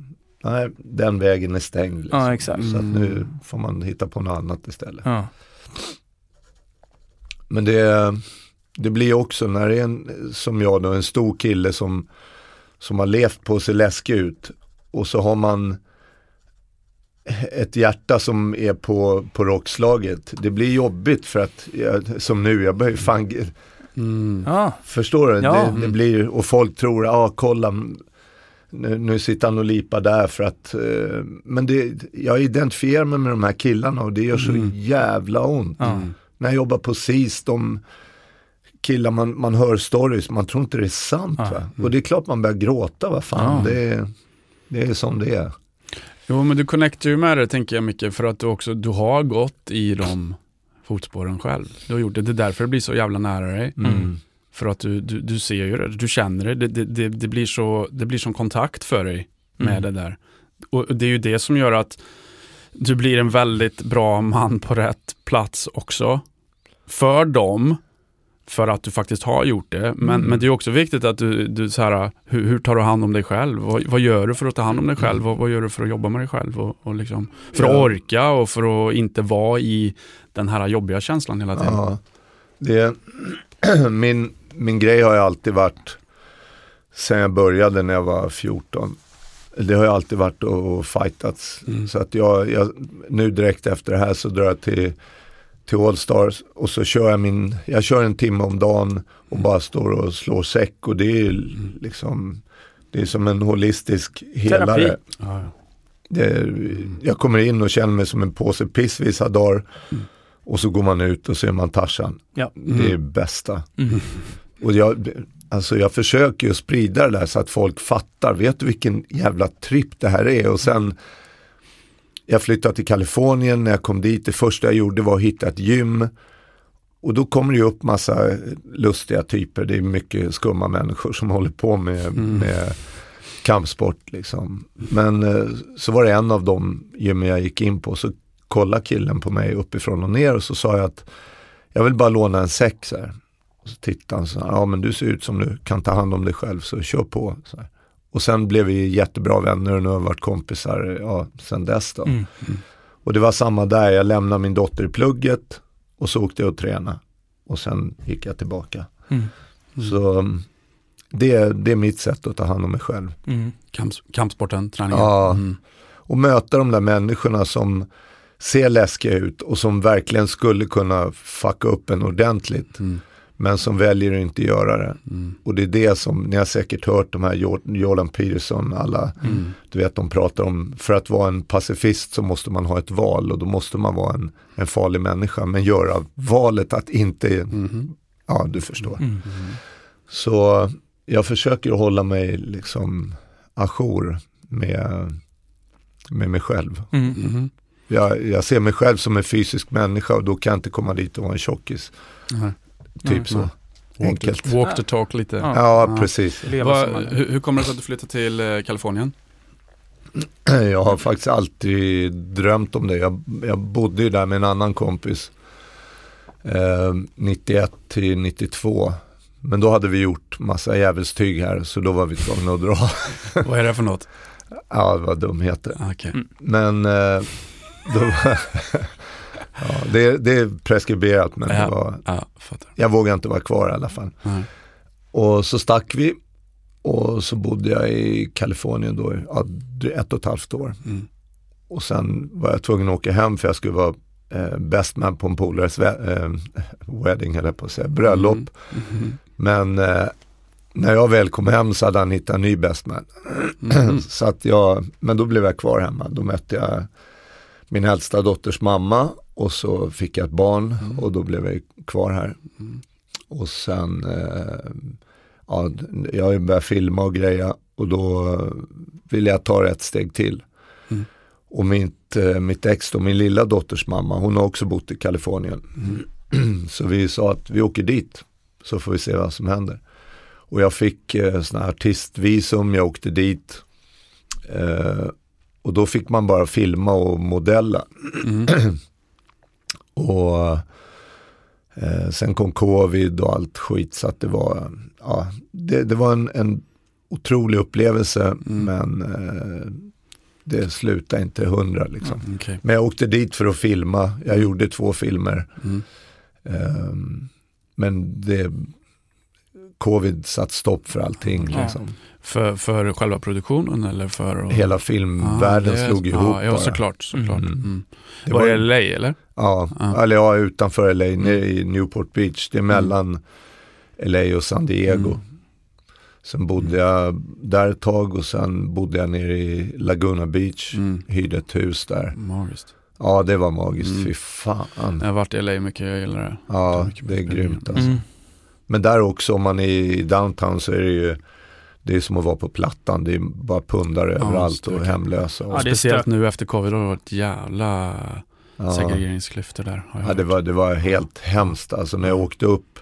[SPEAKER 3] nej, den vägen är stängd. Liksom.
[SPEAKER 2] Ja, exakt.
[SPEAKER 3] Så nu
[SPEAKER 1] Mm.
[SPEAKER 3] får man hitta på något annat istället.
[SPEAKER 2] Ja.
[SPEAKER 3] Men det, det blir också när det är en, som jag då, en stor kille som, som har levt på se läskig ut och så har man ett hjärta som är på, på rockslaget. Det blir jobbigt för att, jag, som nu, jag börjar ju fan,
[SPEAKER 1] Mm.
[SPEAKER 3] Förstår du?
[SPEAKER 2] Ja.
[SPEAKER 3] Det, det blir, och folk tror, ja ah, kolla, nu, nu sitter han och lipar där för att, eh, men det, jag identifierar mig med de här killarna och det gör så
[SPEAKER 1] Mm.
[SPEAKER 3] jävla ont.
[SPEAKER 2] Ja.
[SPEAKER 3] När jag jobbar på SIS, de killar man, man hör stories, man tror inte det är sant.
[SPEAKER 2] Ja.
[SPEAKER 3] Va? Och det är klart man börjar gråta, vad fan,
[SPEAKER 2] Ja.
[SPEAKER 3] det, är, det är som det är.
[SPEAKER 1] Jo, men du connectar ju med det tänker jag mycket för att du också, du har gått i de fotspåren själv. Du har gjort det, det är därför det blir så jävla nära dig.
[SPEAKER 2] Mm.
[SPEAKER 1] För att du, du, du ser ju det, du känner det, det, det, det, blir så, det blir som kontakt för dig med
[SPEAKER 2] Mm.
[SPEAKER 1] det där. Och det är ju det som gör att du blir en väldigt bra man på rätt plats också. För dem, för att du faktiskt har gjort det. Men,
[SPEAKER 3] Mm.
[SPEAKER 1] men det är också viktigt att du, du så här, hur, hur tar du hand om dig själv? Vad, vad gör du för att ta hand om dig själv? Vad, vad gör du för att jobba med dig själv? Och, och liksom, för att
[SPEAKER 3] Ja.
[SPEAKER 1] orka och för att inte vara i den här jobbiga känslan hela tiden.
[SPEAKER 3] Ja, det, min, min grej har ju alltid varit, sen jag började när jag var 14, det har ju alltid varit att fightats.
[SPEAKER 1] Mm.
[SPEAKER 3] Så att jag, jag, nu direkt efter det här så drar jag till, till Allstars och så kör jag min, jag kör en timme om dagen och
[SPEAKER 1] Mm.
[SPEAKER 3] bara står och slår säck och det är ju liksom, det är som en holistisk helare.
[SPEAKER 2] Terapi.
[SPEAKER 1] Ja.
[SPEAKER 3] Det, jag kommer in och känner mig som en påse piss vissa dagar.
[SPEAKER 1] Mm.
[SPEAKER 3] Och så går man ut och så är man Tarzan.
[SPEAKER 2] Ja.
[SPEAKER 3] Det är bästa.
[SPEAKER 2] Mm.
[SPEAKER 3] Och jag, alltså jag försöker ju sprida det där så att folk fattar. Vet du vilken jävla tripp det här är? Och sen, jag flyttade till Kalifornien. När jag kom dit, det första jag gjorde var att hitta ett gym. Och då kommer det ju upp massa lustiga typer. Det är mycket skumma människor som håller på med,
[SPEAKER 1] Mm.
[SPEAKER 3] med kampsport liksom. Men eh, så var det en av de gymmen jag gick in på. Så kollade killen på mig uppifrån och ner och så sa jag att jag vill bara låna en säck så här. Så tittade han så här, ja men du ser ut som du kan ta hand om dig själv så kör på. Så här. Och sen blev vi jättebra vänner och nu har vi varit kompisar ja, sen dess då.
[SPEAKER 2] Mm.
[SPEAKER 3] Och det var samma där, jag lämnade min dotter i plugget och så åkte jag och tränade. Och sen gick jag tillbaka.
[SPEAKER 2] Mm.
[SPEAKER 3] Så mm, det, det är mitt sätt att ta hand om mig själv.
[SPEAKER 2] Mm.
[SPEAKER 1] Kamp, kampsporten, träningen.
[SPEAKER 3] Ja.
[SPEAKER 1] Mm.
[SPEAKER 3] Och möta de där människorna som ser läskiga ut och som verkligen skulle kunna fucka upp en ordentligt.
[SPEAKER 1] Mm.
[SPEAKER 3] Men som väljer att inte göra det.
[SPEAKER 1] Mm.
[SPEAKER 3] Och det är det som, ni har säkert hört de här Jor- Jordan Peterson, alla,
[SPEAKER 1] Mm.
[SPEAKER 3] du vet de pratar om, för att vara en pacifist så måste man ha ett val och då måste man vara en, en farlig människa. Men göra valet att inte,
[SPEAKER 1] Mhm.
[SPEAKER 3] ja du förstår.
[SPEAKER 2] Mm.
[SPEAKER 3] Så jag försöker hålla mig liksom ajour med, med mig själv.
[SPEAKER 2] Mm.
[SPEAKER 1] Mhm.
[SPEAKER 3] Jag, jag ser mig själv som en fysisk människa och då kan jag inte komma dit och vara en tjockis. Typ
[SPEAKER 2] Mm.
[SPEAKER 3] så.
[SPEAKER 1] Walk,
[SPEAKER 3] Enkelt.
[SPEAKER 1] the, walk the talk lite.
[SPEAKER 2] Ja.
[SPEAKER 3] Ja,
[SPEAKER 1] Ja.
[SPEAKER 3] precis.
[SPEAKER 2] Man
[SPEAKER 1] hur, hur kommer det sig att du flyttade till eh, Kalifornien?
[SPEAKER 3] Jag har faktiskt alltid drömt om det. Jag, jag bodde ju där med en annan kompis. Eh, 91 till 92. Men då hade vi gjort massa djävulstyg här så då var vi tvungna att dra.
[SPEAKER 1] Vad är det för något?
[SPEAKER 3] ja, det var dumheter.
[SPEAKER 1] Ah, Okej.
[SPEAKER 2] Mm.
[SPEAKER 3] Men eh, då ja, det, det är preskriberat men det
[SPEAKER 1] Ja.
[SPEAKER 3] var,
[SPEAKER 1] Ja,
[SPEAKER 3] jag vågade inte vara kvar i alla fall.
[SPEAKER 1] Nej.
[SPEAKER 3] Och så stack vi och så bodde jag i Kalifornien då i ett och ett halvt år.
[SPEAKER 1] Mm.
[SPEAKER 3] Och sen var jag tvungen att åka hem för jag skulle vara eh, best man på en polares eh, wedding, eller på att säga, bröllop.
[SPEAKER 1] Mhm.
[SPEAKER 3] Men eh, när jag väl kom hem så hade han hittat en ny best man.
[SPEAKER 1] Mhm.
[SPEAKER 3] så att jag, men då blev jag kvar hemma. Då mötte jag min äldsta dotters mamma och så fick jag ett barn
[SPEAKER 1] Mm.
[SPEAKER 3] och då blev jag kvar här.
[SPEAKER 1] Mm.
[SPEAKER 3] Och sen, eh, ja, jag börjat filma och greja och då eh, ville jag ta ett steg till.
[SPEAKER 1] Mm.
[SPEAKER 3] Och mitt, eh, mitt ex då, min lilla dotters mamma, hon har också bott i Kalifornien.
[SPEAKER 1] Mm.
[SPEAKER 3] Så vi sa att vi åker dit, så får vi se vad som händer. Och jag fick eh, här artistvisum, jag åkte dit. Eh, och då fick man bara filma och modella.
[SPEAKER 1] Mm.
[SPEAKER 3] Och eh, sen kom covid och allt skit så att det var, ja, det, det var en, en otrolig upplevelse
[SPEAKER 1] Mm.
[SPEAKER 3] men eh, det slutade inte hundra liksom.
[SPEAKER 1] Okej.
[SPEAKER 3] Men jag åkte dit för att filma, jag gjorde två filmer.
[SPEAKER 1] Mm.
[SPEAKER 3] Ehm, men det, covid satt stopp för allting.
[SPEAKER 2] Ja.
[SPEAKER 3] Liksom.
[SPEAKER 1] För, för själva produktionen eller för att...
[SPEAKER 3] Hela filmvärlden
[SPEAKER 1] det är-
[SPEAKER 3] slog ihop
[SPEAKER 1] Ja, ja
[SPEAKER 3] bara.
[SPEAKER 1] såklart. såklart.
[SPEAKER 3] Mm.
[SPEAKER 1] Mm.
[SPEAKER 3] Det
[SPEAKER 1] var
[SPEAKER 3] var-
[SPEAKER 1] det LA eller?
[SPEAKER 3] Ja,
[SPEAKER 1] Ja.
[SPEAKER 3] eller ja, utanför LA, nere i Newport Beach. Det är mellan LA och San Diego.
[SPEAKER 1] Mm.
[SPEAKER 3] Sen bodde jag där ett tag och sen bodde jag nere i Laguna Beach.
[SPEAKER 1] Mm.
[SPEAKER 3] Hyrde ett hus där.
[SPEAKER 1] Magiskt.
[SPEAKER 3] Ja, det var magiskt.
[SPEAKER 1] Mm.
[SPEAKER 3] Fy fan.
[SPEAKER 1] Jag har varit i LA mycket, jag gillar det.
[SPEAKER 3] Ja,
[SPEAKER 1] mycket
[SPEAKER 3] det är
[SPEAKER 1] bättre.
[SPEAKER 3] grymt alltså.
[SPEAKER 2] Mm.
[SPEAKER 3] Men där också, om man är i downtown så är det ju det är som att vara på Plattan. Det är bara pundare
[SPEAKER 1] Ja,
[SPEAKER 3] överallt och hemlösa. Och,
[SPEAKER 2] Ja, det är
[SPEAKER 1] Speciellt nu efter covid har det varit jävla
[SPEAKER 3] ja.
[SPEAKER 1] segregeringsklyftor där. har jag
[SPEAKER 3] Ja, det, var, det var helt hemskt. Alltså när jag åkte upp.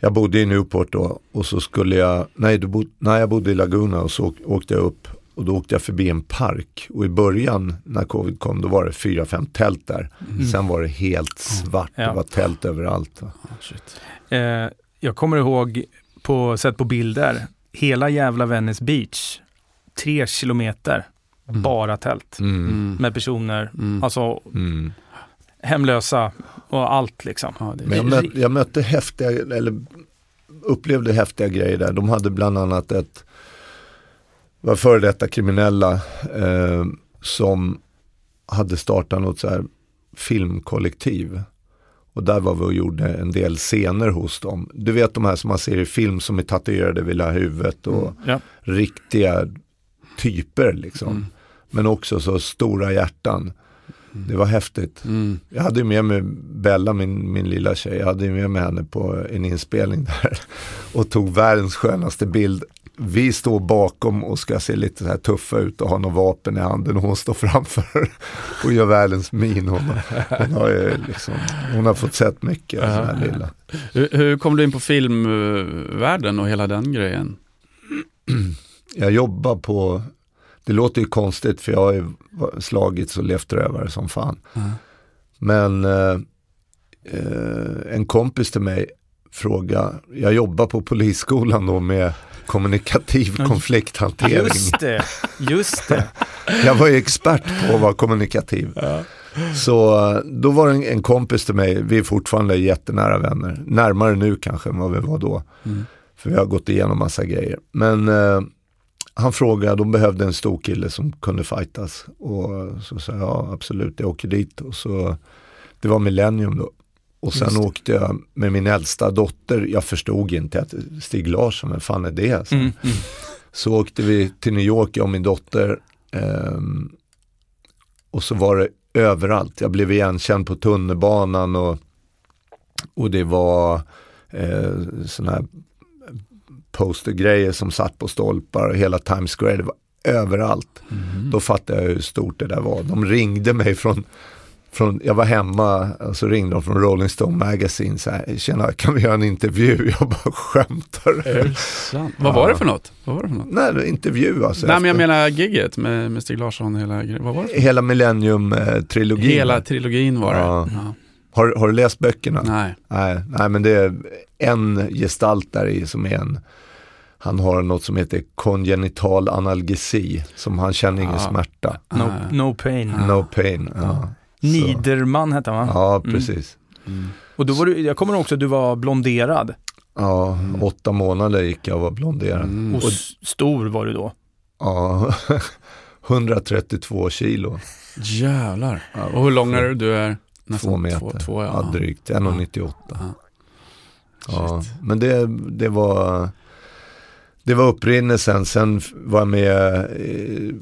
[SPEAKER 3] Jag bodde i Newport då och så skulle jag, nej, bod, nej jag bodde i Laguna och så åk, åkte jag upp och då åkte jag förbi en park och i början när covid kom då var det fyra, fem tält där.
[SPEAKER 1] Mm.
[SPEAKER 3] Sen var det helt svart,
[SPEAKER 2] Ja.
[SPEAKER 3] det var tält överallt.
[SPEAKER 1] shit.
[SPEAKER 2] Eh, jag kommer ihåg, på, sett på bilder, hela jävla Venice Beach, tre kilometer,
[SPEAKER 1] Mm.
[SPEAKER 2] bara tält.
[SPEAKER 3] Mm.
[SPEAKER 1] Mm.
[SPEAKER 2] Med personer,
[SPEAKER 1] Mm.
[SPEAKER 2] alltså
[SPEAKER 3] Mm.
[SPEAKER 2] hemlösa och allt liksom.
[SPEAKER 1] Ja,
[SPEAKER 3] Men jag, mötte, jag mötte häftiga, eller upplevde häftiga grejer där. De hade bland annat ett, var före detta kriminella eh, som hade startat något så här filmkollektiv. Och där var vi och gjorde en del scener hos dem. Du vet de här som man ser i film som är tatuerade vid hela huvudet och
[SPEAKER 1] Mm.
[SPEAKER 2] Ja.
[SPEAKER 3] riktiga typer liksom.
[SPEAKER 1] Mm.
[SPEAKER 3] Men också så stora hjärtan. Det var häftigt.
[SPEAKER 1] Mm.
[SPEAKER 3] Jag hade ju med mig Bella, min, min lilla tjej, jag hade ju med mig henne på en inspelning där och tog världens skönaste bild. Vi står bakom och ska se lite så här tuffa ut och ha något vapen i handen och hon står framför och gör världens min. Hon, hon, har, liksom, hon har fått sett mycket, den här lilla.
[SPEAKER 1] Hur, hur kom du in på filmvärlden och hela den grejen?
[SPEAKER 3] Jag jobbar på, det låter ju konstigt för jag har ju slagits och levt rövare som fan.
[SPEAKER 1] Mm.
[SPEAKER 3] Men eh, eh, en kompis till mig frågade, jag jobbar på polisskolan då med kommunikativ
[SPEAKER 2] Ja,
[SPEAKER 3] konflikthantering.
[SPEAKER 2] Just det, just det.
[SPEAKER 3] Jag var ju expert på att vara kommunikativ. Så eh, då var det en, en kompis till mig, vi är fortfarande jättenära vänner. Närmare nu kanske än vad vi var då.
[SPEAKER 1] Mm.
[SPEAKER 3] För vi har gått igenom massa grejer. Men eh, han frågade, de behövde en stor kille som kunde fightas. Och så sa jag, ja absolut, jag åker dit. Och så, det var Millennium då. Och sen åkte jag med min äldsta dotter, jag förstod inte att Stig Larsson, vem fan är det? Så,
[SPEAKER 2] Mm, mm.
[SPEAKER 3] så åkte vi till New York, jag och min dotter. ehm, och så var det överallt. Jag blev igenkänd på tunnelbanan och, och det var eh, sådana här postergrejer som satt på stolpar och hela Times Square. Det var överallt.
[SPEAKER 1] Mm.
[SPEAKER 3] Då fattade jag hur stort det där var. De ringde mig från, från jag var hemma och så ringde de från Rolling Stone Magazine. Så här, Tjena, kan vi göra en intervju? Jag bara skämtar.
[SPEAKER 1] Är det sant? Vad var det för något? Vad var det för något?
[SPEAKER 3] Nej, intervju alltså.
[SPEAKER 1] Nej men jag menar gigget med, med Stig Larsson, hela. Vad var det för
[SPEAKER 3] Hela Millennium-trilogin.
[SPEAKER 1] Hela trilogin var det.
[SPEAKER 3] Ja.
[SPEAKER 1] Ja.
[SPEAKER 3] Har, har du läst böckerna?
[SPEAKER 1] Nej.
[SPEAKER 3] Nej, nej, men det är en gestalt där i som är en, han har något som heter kongenital analgesi, som han känner ingen
[SPEAKER 1] Ah.
[SPEAKER 3] smärta.
[SPEAKER 2] No,
[SPEAKER 1] Ah.
[SPEAKER 2] no pain.
[SPEAKER 1] Ja.
[SPEAKER 3] No pain. Ja, Så-
[SPEAKER 2] Niederman hette han va?
[SPEAKER 3] ja
[SPEAKER 2] Mm.
[SPEAKER 3] precis.
[SPEAKER 1] Mm.
[SPEAKER 2] Och då var du, jag kommer också att du var blonderad.
[SPEAKER 3] Ja,
[SPEAKER 1] Mm.
[SPEAKER 3] åtta månader gick jag och var blonderad.
[SPEAKER 1] Mm.
[SPEAKER 2] Och s- stor var du då.
[SPEAKER 3] Ja, 132 kilo,
[SPEAKER 1] Jävlar.
[SPEAKER 3] Ja,
[SPEAKER 1] Och hur lång är du? Du är nästan
[SPEAKER 3] två meter.
[SPEAKER 1] Två, två,
[SPEAKER 3] ja. drygt, 1,98.
[SPEAKER 1] Ja.
[SPEAKER 3] Ja, men det, det var det var upprinnelsen, sen var jag med, eh,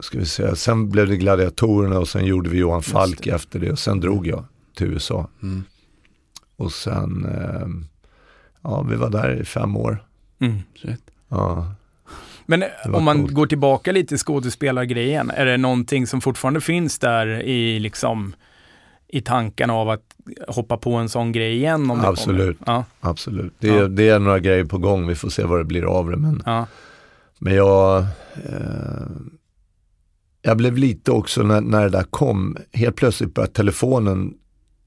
[SPEAKER 3] ska vi säga, sen blev det Gladiatorerna och sen gjorde vi Johan Falk
[SPEAKER 1] det.
[SPEAKER 3] efter det och sen drog jag till USA.
[SPEAKER 1] Mm.
[SPEAKER 3] Och sen, eh, ja vi var där i fem år.
[SPEAKER 2] Mm.
[SPEAKER 3] Ja,
[SPEAKER 2] Men
[SPEAKER 3] var
[SPEAKER 2] om man
[SPEAKER 3] coolt.
[SPEAKER 2] går tillbaka lite i skådespelargrejen, är det någonting som fortfarande finns där i liksom i tankarna av att hoppa på en sån grej igen? Om det
[SPEAKER 3] Absolut.
[SPEAKER 2] Ja,
[SPEAKER 3] absolut. Det,
[SPEAKER 2] Ja.
[SPEAKER 3] det är några grejer på gång, vi får se vad det blir av det. Men,
[SPEAKER 2] ja.
[SPEAKER 3] men jag, eh, jag blev lite också när, när det där kom, helt plötsligt började telefonen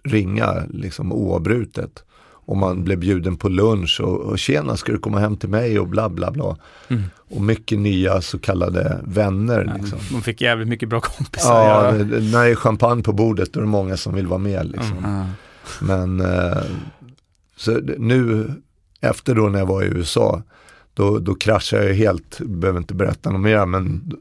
[SPEAKER 3] ringa liksom oavbrutet. Och man blev bjuden på lunch och, och tjena ska du komma hem till mig och bla bla bla.
[SPEAKER 2] Mm.
[SPEAKER 3] Och mycket nya så kallade vänner. Liksom.
[SPEAKER 2] Man fick jävligt mycket bra kompisar.
[SPEAKER 3] Ja,
[SPEAKER 2] Ja.
[SPEAKER 3] det- det- när det är champagne på bordet då är det många som vill vara med. Liksom.
[SPEAKER 1] Ja.
[SPEAKER 3] Men eh, så nu efter då när jag var i USA, då, då kraschade jag helt, behöver inte berätta något mer, men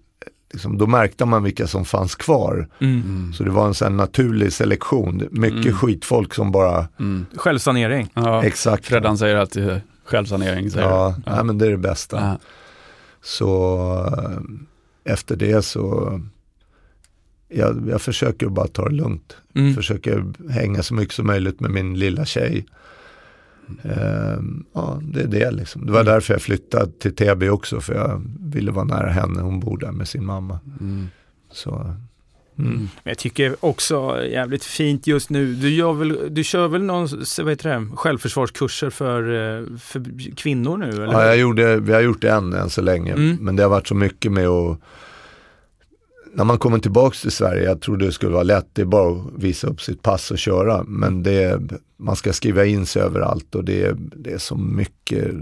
[SPEAKER 3] liksom, då märkte man vilka som fanns kvar.
[SPEAKER 2] Mm.
[SPEAKER 1] Mm.
[SPEAKER 3] Så det var en sån naturlig selektion, mycket
[SPEAKER 1] Mm.
[SPEAKER 3] skitfolk som bara,
[SPEAKER 1] Mm.
[SPEAKER 2] Självsanering.
[SPEAKER 1] Ja.
[SPEAKER 3] exakt.
[SPEAKER 1] Freddan säger alltid självsanering. Säger
[SPEAKER 3] Ja,
[SPEAKER 1] du.
[SPEAKER 3] Nej, men det är det bästa.
[SPEAKER 1] Ja.
[SPEAKER 3] Så eh, efter det så, jag, jag försöker bara ta det lugnt.
[SPEAKER 2] Mm.
[SPEAKER 3] Försöker hänga så mycket som möjligt med min lilla tjej. Ehm, ja, det är det liksom. Det var
[SPEAKER 2] Mm.
[SPEAKER 3] därför jag flyttade till Täby också, för jag ville vara nära henne. Hon bor där med sin mamma.
[SPEAKER 1] Mm.
[SPEAKER 3] Så,
[SPEAKER 1] Mm.
[SPEAKER 3] mm.
[SPEAKER 2] Jag tycker också jävligt fint just nu. Du, väl, du kör väl någon vad heter det, självförsvarskurser för, eh, för kvinnor nu? Eller?
[SPEAKER 3] Ja, jag gjorde, vi har gjort en än så länge,
[SPEAKER 2] Mm.
[SPEAKER 3] men det har varit så mycket med att när man kommer tillbaks till Sverige, jag trodde det skulle vara lätt, det är bara att visa upp sitt pass och köra. Men det, man ska skriva in sig överallt och det, det är så mycket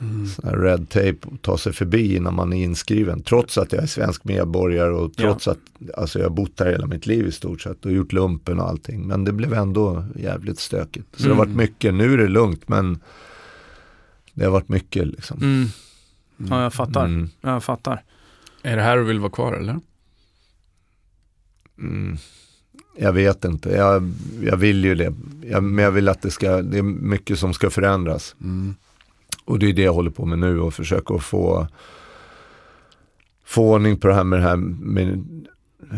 [SPEAKER 1] Mm.
[SPEAKER 3] red tape att ta sig förbi innan man är inskriven. Trots att jag är svensk medborgare och trots att alltså jag har bott här hela mitt liv i stort sett och gjort lumpen och allting. Men det blev ändå jävligt stökigt. Så det har varit
[SPEAKER 2] Mm.
[SPEAKER 3] mycket, nu är det lugnt men det har varit mycket liksom.
[SPEAKER 2] Mm. Ja, jag fattar.
[SPEAKER 3] Mm.
[SPEAKER 2] Jag fattar.
[SPEAKER 1] Är det här du vill vara kvar eller?
[SPEAKER 3] Mm. Jag vet inte, jag, jag vill ju det. Jag, men jag vill att det ska, det är mycket som ska förändras.
[SPEAKER 1] Mm.
[SPEAKER 3] Och det är det jag håller på med nu och försöka att få, få ordning på det här med, det här med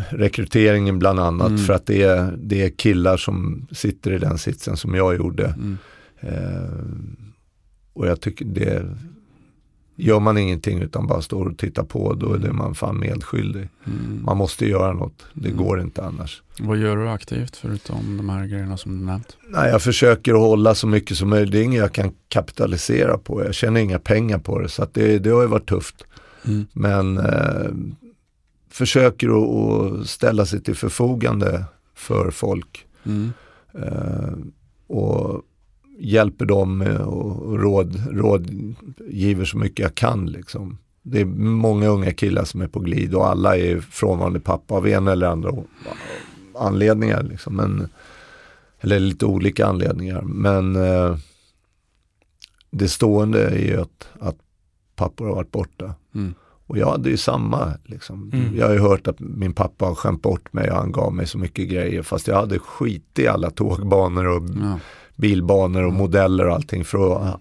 [SPEAKER 3] rekryteringen bland annat.
[SPEAKER 1] Mm.
[SPEAKER 3] För att det är, det är killar som sitter i den sitsen som jag gjorde.
[SPEAKER 1] Mm.
[SPEAKER 3] Eh, och jag tycker det, gör man ingenting utan bara står och tittar på, då är det man fan medskyldig.
[SPEAKER 1] Mm.
[SPEAKER 3] Man måste göra något, det
[SPEAKER 1] Mm.
[SPEAKER 3] går inte annars.
[SPEAKER 1] Vad gör du aktivt förutom de här grejerna som du nämnt?
[SPEAKER 3] Nej, jag försöker hålla så mycket som möjligt. Det är inget jag kan kapitalisera på. Jag tjänar inga pengar på det. Så det, det har ju varit tufft.
[SPEAKER 1] Mm.
[SPEAKER 3] Men eh, försöker att, att ställa sig till förfogande för folk.
[SPEAKER 1] Mm.
[SPEAKER 3] Eh, och hjälper dem och råd, rådgiver så mycket jag kan. Liksom. Det är många unga killar som är på glid och alla är frånvarande pappa av en eller andra anledningar. Liksom. Men, eller lite olika anledningar. Men eh, det stående är ju att, att pappor har varit borta.
[SPEAKER 1] Mm.
[SPEAKER 3] Och jag hade ju samma. Liksom.
[SPEAKER 2] Mm.
[SPEAKER 3] Jag har ju hört att min pappa har skämt bort mig och han gav mig så mycket grejer. Fast jag hade skit i alla tågbanor och
[SPEAKER 1] Ja.
[SPEAKER 3] Bilbanor och modeller och allting. För att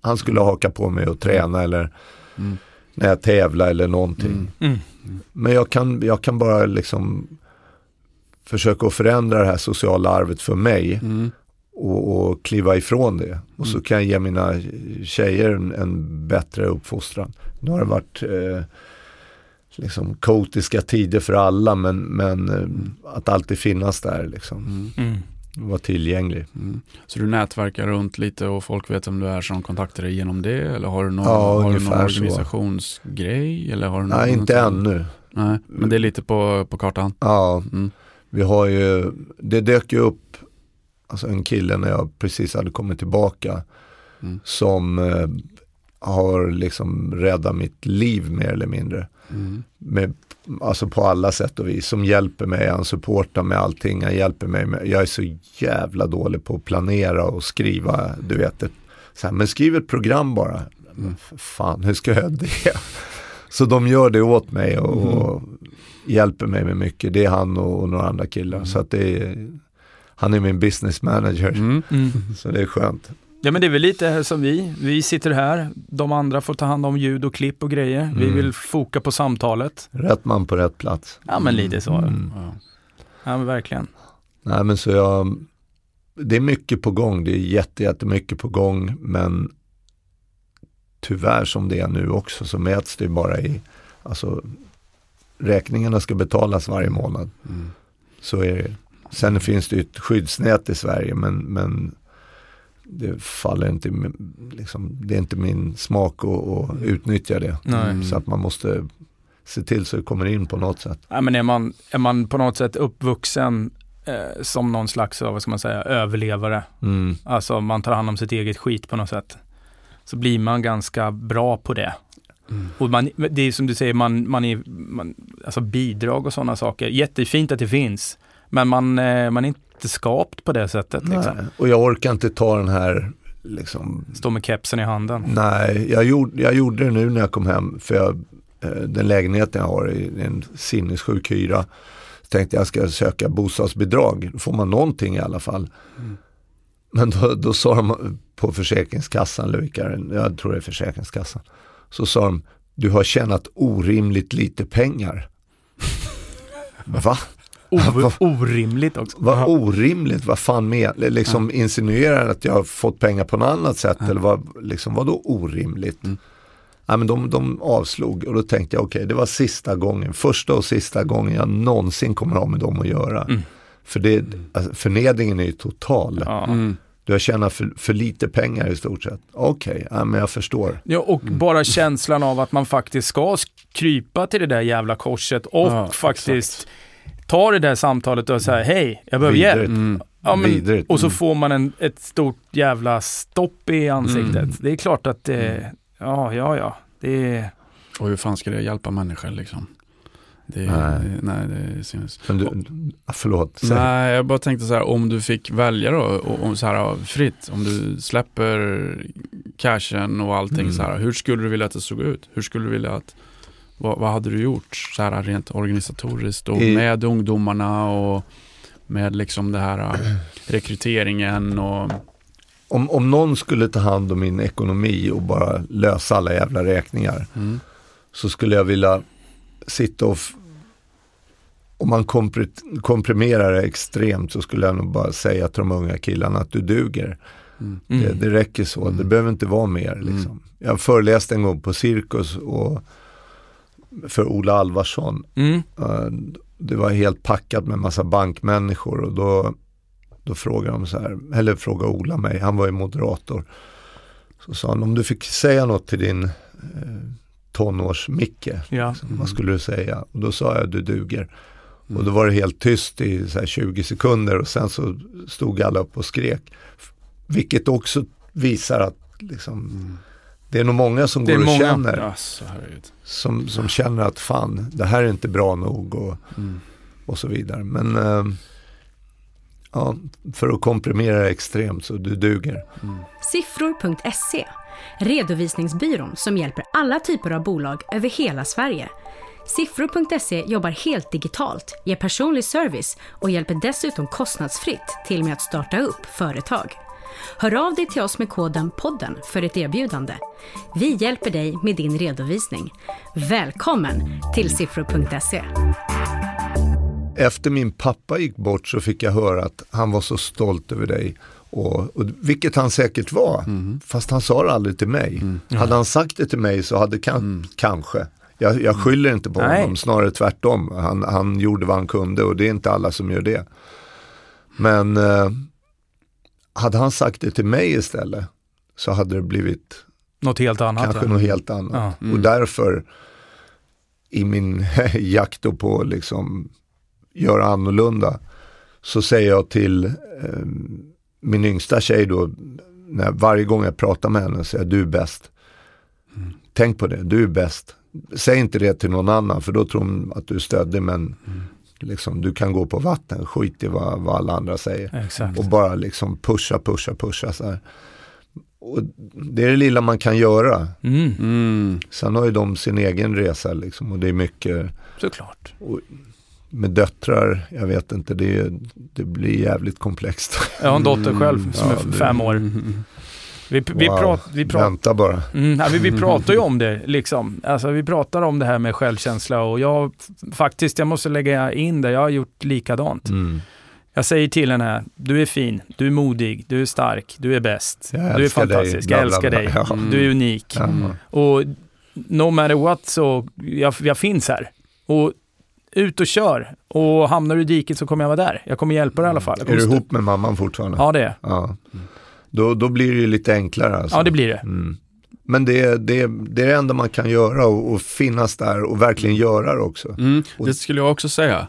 [SPEAKER 3] han skulle haka på mig och träna eller
[SPEAKER 1] Mm.
[SPEAKER 3] när jag tävlar eller någonting.
[SPEAKER 1] Mm.
[SPEAKER 2] Mm.
[SPEAKER 3] Men jag kan, jag kan bara liksom försöka att förändra det här sociala arvet för mig
[SPEAKER 1] Mm.
[SPEAKER 3] och, och kliva ifrån det. Och så
[SPEAKER 1] Mm.
[SPEAKER 3] kan jag ge mina tjejer en, en bättre uppfostran. Nu har det varit eh, liksom kaotiska tider för alla men, men eh, att alltid finnas där liksom. Vara tillgänglig.
[SPEAKER 1] Mm. Så du nätverkar runt lite och folk vet om du är som kontaktar dig genom det? Eller har du någon,
[SPEAKER 3] Ja,
[SPEAKER 1] har du någon
[SPEAKER 3] så.
[SPEAKER 1] organisationsgrej? Eller har du någon,
[SPEAKER 3] Nej, inte
[SPEAKER 1] någon-
[SPEAKER 3] ännu.
[SPEAKER 1] Nej, men det är lite på, på kartan.
[SPEAKER 3] Ja,
[SPEAKER 1] Mm.
[SPEAKER 3] vi har ju, det dök ju upp alltså en kille när jag precis hade kommit tillbaka
[SPEAKER 1] Mm.
[SPEAKER 3] som eh, har liksom räddat mitt liv mer eller mindre.
[SPEAKER 1] Mm.
[SPEAKER 3] Med, alltså på alla sätt och vis. Som hjälper mig, han supportar med allting, han hjälper mig med, jag är så jävla dålig på att planera och skriva, du vet, ett, så här, men skriv ett program bara. För fan, hur ska jag göra det? Så de gör det åt mig och, och hjälper mig med mycket. Det är han och, och några andra killar. Så att det är, han är min business manager.
[SPEAKER 1] Mm.
[SPEAKER 2] Mm.
[SPEAKER 3] Så det är skönt.
[SPEAKER 2] Ja men det är väl lite som vi. Vi sitter här, de andra får ta hand om ljud och klipp och grejer. Vi
[SPEAKER 3] Mm.
[SPEAKER 2] vill foka på samtalet.
[SPEAKER 3] Rätt man på rätt plats.
[SPEAKER 2] Ja men lite så.
[SPEAKER 3] Mm.
[SPEAKER 1] Ja.
[SPEAKER 2] Ja men verkligen.
[SPEAKER 3] Nej men så jag, det är mycket på gång, det är jätte, jättemycket på gång men tyvärr som det är nu också så mäts det bara i, alltså räkningarna ska betalas varje månad.
[SPEAKER 1] Mm.
[SPEAKER 3] Så är det. Sen finns det ett skyddsnät i Sverige men, men det faller inte, liksom, det är inte min smak att, att utnyttja det.
[SPEAKER 2] Nej.
[SPEAKER 1] Mm.
[SPEAKER 3] Så att man måste, se till så det kommer in på något sätt.
[SPEAKER 2] Ja, men är, man, är man på något sätt uppvuxen eh, som någon slags, vad ska man säga, överlevare.
[SPEAKER 3] Mm.
[SPEAKER 2] Alltså man tar hand om sitt eget skit på något sätt. Så blir man ganska bra på det.
[SPEAKER 1] Mm.
[SPEAKER 2] Och man, det är som du säger, man, man är, man, alltså bidrag och sådana saker. Jättefint att det finns. Men man, eh, man är inte skapt på det sättet. Liksom.
[SPEAKER 3] Och jag orkar inte ta den här liksom,
[SPEAKER 2] Stå med kepsen i handen.
[SPEAKER 3] Nej, jag gjorde, jag gjorde det nu när jag kom hem för jag, eh, den lägenheten jag har är en sinnessjuk hyra. Så tänkte jag ska söka bostadsbidrag, då får man någonting i alla fall.
[SPEAKER 1] Mm.
[SPEAKER 3] Men då, då sa de på Försäkringskassan, eller vilka, jag tror det är Försäkringskassan, så sa de, du har tjänat orimligt lite pengar. Va?
[SPEAKER 2] O, orimligt också.
[SPEAKER 3] Vad orimligt, vad fan med, liksom insinuerar att jag har fått pengar på något annat sätt eller vad, liksom, vad då orimligt?
[SPEAKER 1] Mm.
[SPEAKER 3] Ja, men de, de avslog och då tänkte jag okej det var sista gången, första och sista gången jag någonsin kommer ha med dem att göra.
[SPEAKER 2] Mm.
[SPEAKER 3] För det, alltså, förnedringen är ju total.
[SPEAKER 2] Ja.
[SPEAKER 1] Mm.
[SPEAKER 3] Du har tjänat för, för lite pengar i stort sett. Okej, ja, men jag förstår.
[SPEAKER 2] Ja, och bara känslan av att man faktiskt ska krypa till det där jävla korset och
[SPEAKER 1] Ja,
[SPEAKER 2] faktiskt ta det där samtalet och säga hej, jag behöver hjälp.
[SPEAKER 3] Vidrigt.
[SPEAKER 1] Mm.
[SPEAKER 2] Ja, men,
[SPEAKER 3] Vidrigt.
[SPEAKER 2] och så
[SPEAKER 3] Mm.
[SPEAKER 2] får man en, ett stort jävla stopp i ansiktet.
[SPEAKER 3] Mm.
[SPEAKER 2] Det är klart att det, ja, ja, ja. Det är,
[SPEAKER 1] Och hur fan ska det hjälpa människor liksom? Det,
[SPEAKER 3] Nej.
[SPEAKER 1] nej, det syns.
[SPEAKER 3] Men du, förlåt, säg.
[SPEAKER 1] Nej, jag bara tänkte så här, om du fick välja då, och, och så här fritt, om du släpper cashen och allting
[SPEAKER 3] Mm.
[SPEAKER 1] så här, hur skulle du vilja att det såg ut? Hur skulle du vilja att, vad, vad hade du gjort så här rent organisatoriskt och
[SPEAKER 3] I-
[SPEAKER 1] med ungdomarna och med liksom det här äh, rekryteringen och
[SPEAKER 3] om, om någon skulle ta hand om min ekonomi och bara lösa alla jävla räkningar
[SPEAKER 1] mm,
[SPEAKER 3] så skulle jag vilja sitta och om man komprimerar det extremt så skulle jag nog bara säga till de unga killarna att du duger.
[SPEAKER 1] mm,
[SPEAKER 2] mm.
[SPEAKER 3] Det, det räcker så, det
[SPEAKER 1] Mm.
[SPEAKER 3] behöver inte vara mer. Liksom. Jag föreläste en gång på Cirkus och för Ola Alvarsson.
[SPEAKER 2] Mm.
[SPEAKER 3] Eh, Det var helt packat med massa bankmänniskor och då, då frågade de så här, eller frågade Ola mig, han var ju moderator. Så sa han, om du fick säga något till din eh, tonårs-Micke,
[SPEAKER 2] Ja.
[SPEAKER 3] liksom, vad skulle du säga? Och då sa jag, du duger.
[SPEAKER 1] Mm.
[SPEAKER 3] Och då var det helt tyst i så här 20 sekunder och sen så stod alla upp och skrek. Vilket också visar att liksom,
[SPEAKER 1] mm.
[SPEAKER 3] Det är nog många som
[SPEAKER 2] Det
[SPEAKER 3] går och
[SPEAKER 2] många.
[SPEAKER 3] känner,
[SPEAKER 1] Alltså,
[SPEAKER 3] som, som känner att fan, det här är inte bra nog och,
[SPEAKER 1] Mm.
[SPEAKER 3] och så vidare. Men eh, ja, för att komprimera extremt så du duger.
[SPEAKER 1] Mm.
[SPEAKER 4] Siffror.se, redovisningsbyrån som hjälper alla typer av bolag över hela Sverige. Siffror.se jobbar helt digitalt, ger personlig service och hjälper dessutom kostnadsfritt till med att starta upp företag. Hör av dig till oss med koden podden för ett erbjudande. Vi hjälper dig med din redovisning. Välkommen till siffror.se.
[SPEAKER 3] Efter min pappa gick bort så fick jag höra att han var så stolt över dig. Och, och, vilket han säkert var, fast han sa det aldrig till mig. Hade han sagt det till mig så hade kan, kanske. Jag, jag skyller inte på
[SPEAKER 2] Nej.
[SPEAKER 3] honom, snarare tvärtom. Han, han gjorde vad han kunde och det är inte alla som gör det. Men eh, hade han sagt det till mig istället så hade det blivit
[SPEAKER 2] Något helt annat.
[SPEAKER 3] kanske
[SPEAKER 2] ja.
[SPEAKER 3] något helt annat.
[SPEAKER 2] Ja.
[SPEAKER 1] Mm.
[SPEAKER 3] Och därför i min jakt på liksom göra annorlunda så säger jag till eh, min yngsta tjej då, när, varje gång jag pratar med henne säger jag du är bäst.
[SPEAKER 1] Mm.
[SPEAKER 3] Tänk på det, du är bäst. Säg inte det till någon annan för då tror de att du är stöddig men
[SPEAKER 1] Mm.
[SPEAKER 3] Liksom, du kan gå på vatten, skit i vad, vad alla andra säger.
[SPEAKER 2] Exakt.
[SPEAKER 3] Och bara liksom pusha, pusha, pusha så här. Och det är det lilla man kan göra.
[SPEAKER 2] Mm.
[SPEAKER 1] Mm.
[SPEAKER 3] Sen har ju de sin egen resa liksom och det är mycket
[SPEAKER 2] Såklart.
[SPEAKER 3] med döttrar, jag vet inte, det, det blir jävligt komplext.
[SPEAKER 2] Jag har en dotter själv
[SPEAKER 1] Mm,
[SPEAKER 2] som
[SPEAKER 3] ja,
[SPEAKER 2] är
[SPEAKER 3] det-
[SPEAKER 2] fem år.
[SPEAKER 1] Mm.
[SPEAKER 2] Vi, vi,
[SPEAKER 3] Wow.
[SPEAKER 2] prat, vi, prat,
[SPEAKER 3] Vänta bara.
[SPEAKER 2] mm, nej, vi, vi pratar ju om det liksom. Alltså vi pratar om det här med självkänsla och jag faktiskt, jag måste lägga in det, jag har gjort likadant.
[SPEAKER 3] Mm.
[SPEAKER 2] Jag säger till henne, du är fin, du är modig, du är stark, du är bäst, du är
[SPEAKER 3] dig,
[SPEAKER 2] fantastisk,
[SPEAKER 3] bla,
[SPEAKER 2] jag älskar dig,
[SPEAKER 3] Ja.
[SPEAKER 1] Mm.
[SPEAKER 2] du är unik.
[SPEAKER 3] Ja.
[SPEAKER 1] Mm.
[SPEAKER 2] Och no matter what så, jag, jag finns här. Och ut och kör. Och hamnar du i diket så kommer jag vara där. Jag kommer hjälpa dig i alla fall. Jag
[SPEAKER 3] Är du ihop med mamman fortfarande?
[SPEAKER 2] Ja, det är
[SPEAKER 3] Ja. Då, då blir det ju lite enklare alltså.
[SPEAKER 2] Ja, det blir det.
[SPEAKER 3] Mm. Men det, det, det är det enda man kan göra och, och finnas där och verkligen göra det också.
[SPEAKER 1] Mm. Det skulle jag också säga.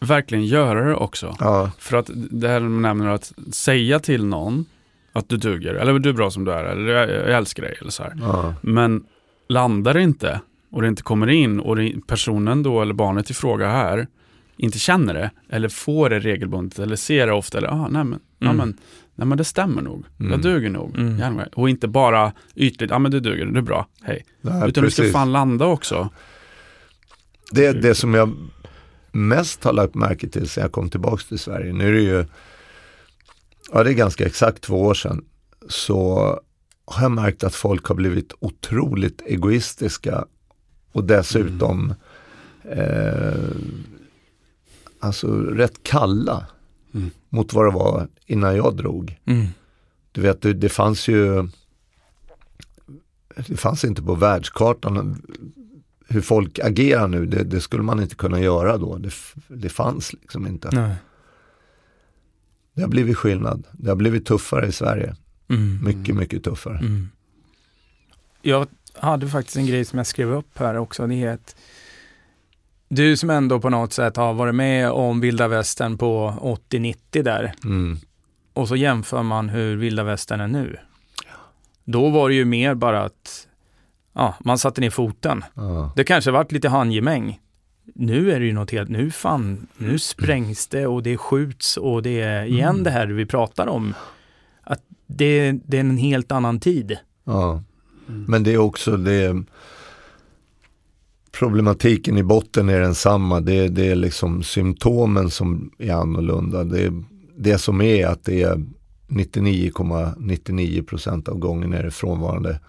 [SPEAKER 1] verkligen göra det också.
[SPEAKER 3] Ja,
[SPEAKER 1] För att det här nämner att säga till någon att du duger, eller du är bra som du är, eller jag, älskar dig, eller så här.
[SPEAKER 3] ja,
[SPEAKER 1] Men landar det inte och det inte kommer in och personen då, eller barnet i fråga här, inte känner det, eller får det regelbundet, eller ser det ofta, eller ah, nej, men, ja,
[SPEAKER 2] Mm.
[SPEAKER 1] men, nej men det stämmer nog,
[SPEAKER 3] Mm.
[SPEAKER 1] jag duger nog.
[SPEAKER 2] Mm.
[SPEAKER 1] Och inte bara ytligt, ja ah, men du duger, du är bra, hej.
[SPEAKER 3] Nej,
[SPEAKER 1] Utan du ska
[SPEAKER 3] precis.
[SPEAKER 1] fan landa också.
[SPEAKER 3] Det, det som jag mest har lagt märke till sen jag kom tillbaka till Sverige, nu är det ju, ja det är ganska exakt två år sedan, så har jag märkt att folk har blivit otroligt egoistiska och dessutom eh, alltså rätt kalla
[SPEAKER 1] Mm.
[SPEAKER 3] Mot vad det var innan jag drog.
[SPEAKER 2] Mm.
[SPEAKER 3] Du vet, det, det fanns ju, det fanns inte på världskartan hur folk agerar nu, det, det skulle man inte kunna göra då. Det, det fanns liksom inte.
[SPEAKER 2] Nej.
[SPEAKER 3] Det har blivit skillnad. Det har blivit tuffare i Sverige.
[SPEAKER 2] Mm.
[SPEAKER 3] Mycket, mycket tuffare.
[SPEAKER 2] Mm. Jag hade faktiskt en grej som jag skrev upp här också. Det är att du som ändå på något sätt har varit med om vilda västern på 80-90 där
[SPEAKER 3] Mm.
[SPEAKER 2] och så jämför man hur vilda västern är nu. Då var det ju mer bara att ja, man satte ner foten.
[SPEAKER 3] Ja.
[SPEAKER 2] Det kanske varit lite handgemäng. Nu är det ju något helt, nu fan, nu sprängs det och det skjuts och det är igen
[SPEAKER 3] Mm.
[SPEAKER 2] det här vi pratar om. Att det, det är en helt annan tid.
[SPEAKER 3] Ja. Men det är också det problematiken i botten är densamma. Det, det är liksom symptomen som är annorlunda. Det, det som är att det är 99,99% av gången är det frånvarande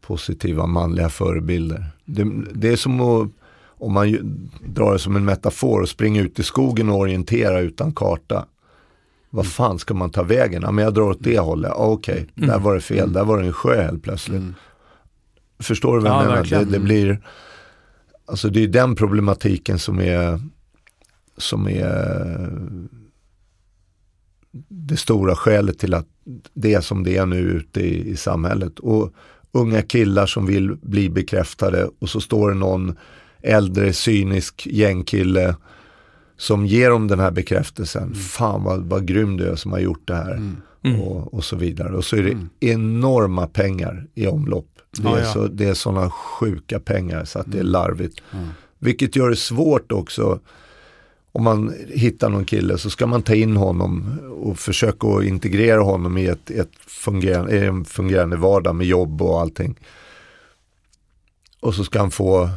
[SPEAKER 3] positiva manliga förebilder. Det, det är som att, om man ju, drar det som en metafor, och springa ut i skogen och orientera utan karta. Vad fan ska man ta vägen? Ja, men jag drar åt det hållet. Ja, Okej, där var det fel. Där var det en sjö helt plötsligt.
[SPEAKER 1] Mm.
[SPEAKER 3] Förstår du vad jag
[SPEAKER 2] Ja,
[SPEAKER 3] menar? Det, det blir, alltså det är den problematiken som är, som är det stora skälet till att det är som det är nu ute i, i samhället. Och unga killar som vill bli bekräftade och så står det någon äldre cynisk gängkille som ger dem den här bekräftelsen. Fan vad, vad grym du är som har gjort det här.
[SPEAKER 2] Mm.
[SPEAKER 3] Och, och så vidare. Och så är det enorma pengar i omlopp. Det är, så, det är sådana sjuka pengar så att det är larvigt.
[SPEAKER 1] Mm.
[SPEAKER 3] Vilket gör det svårt också. Om man hittar någon kille så ska man ta in honom och försöka att integrera honom i ett, ett fungerande, en fungerande vardag med jobb och allting. Och så ska han få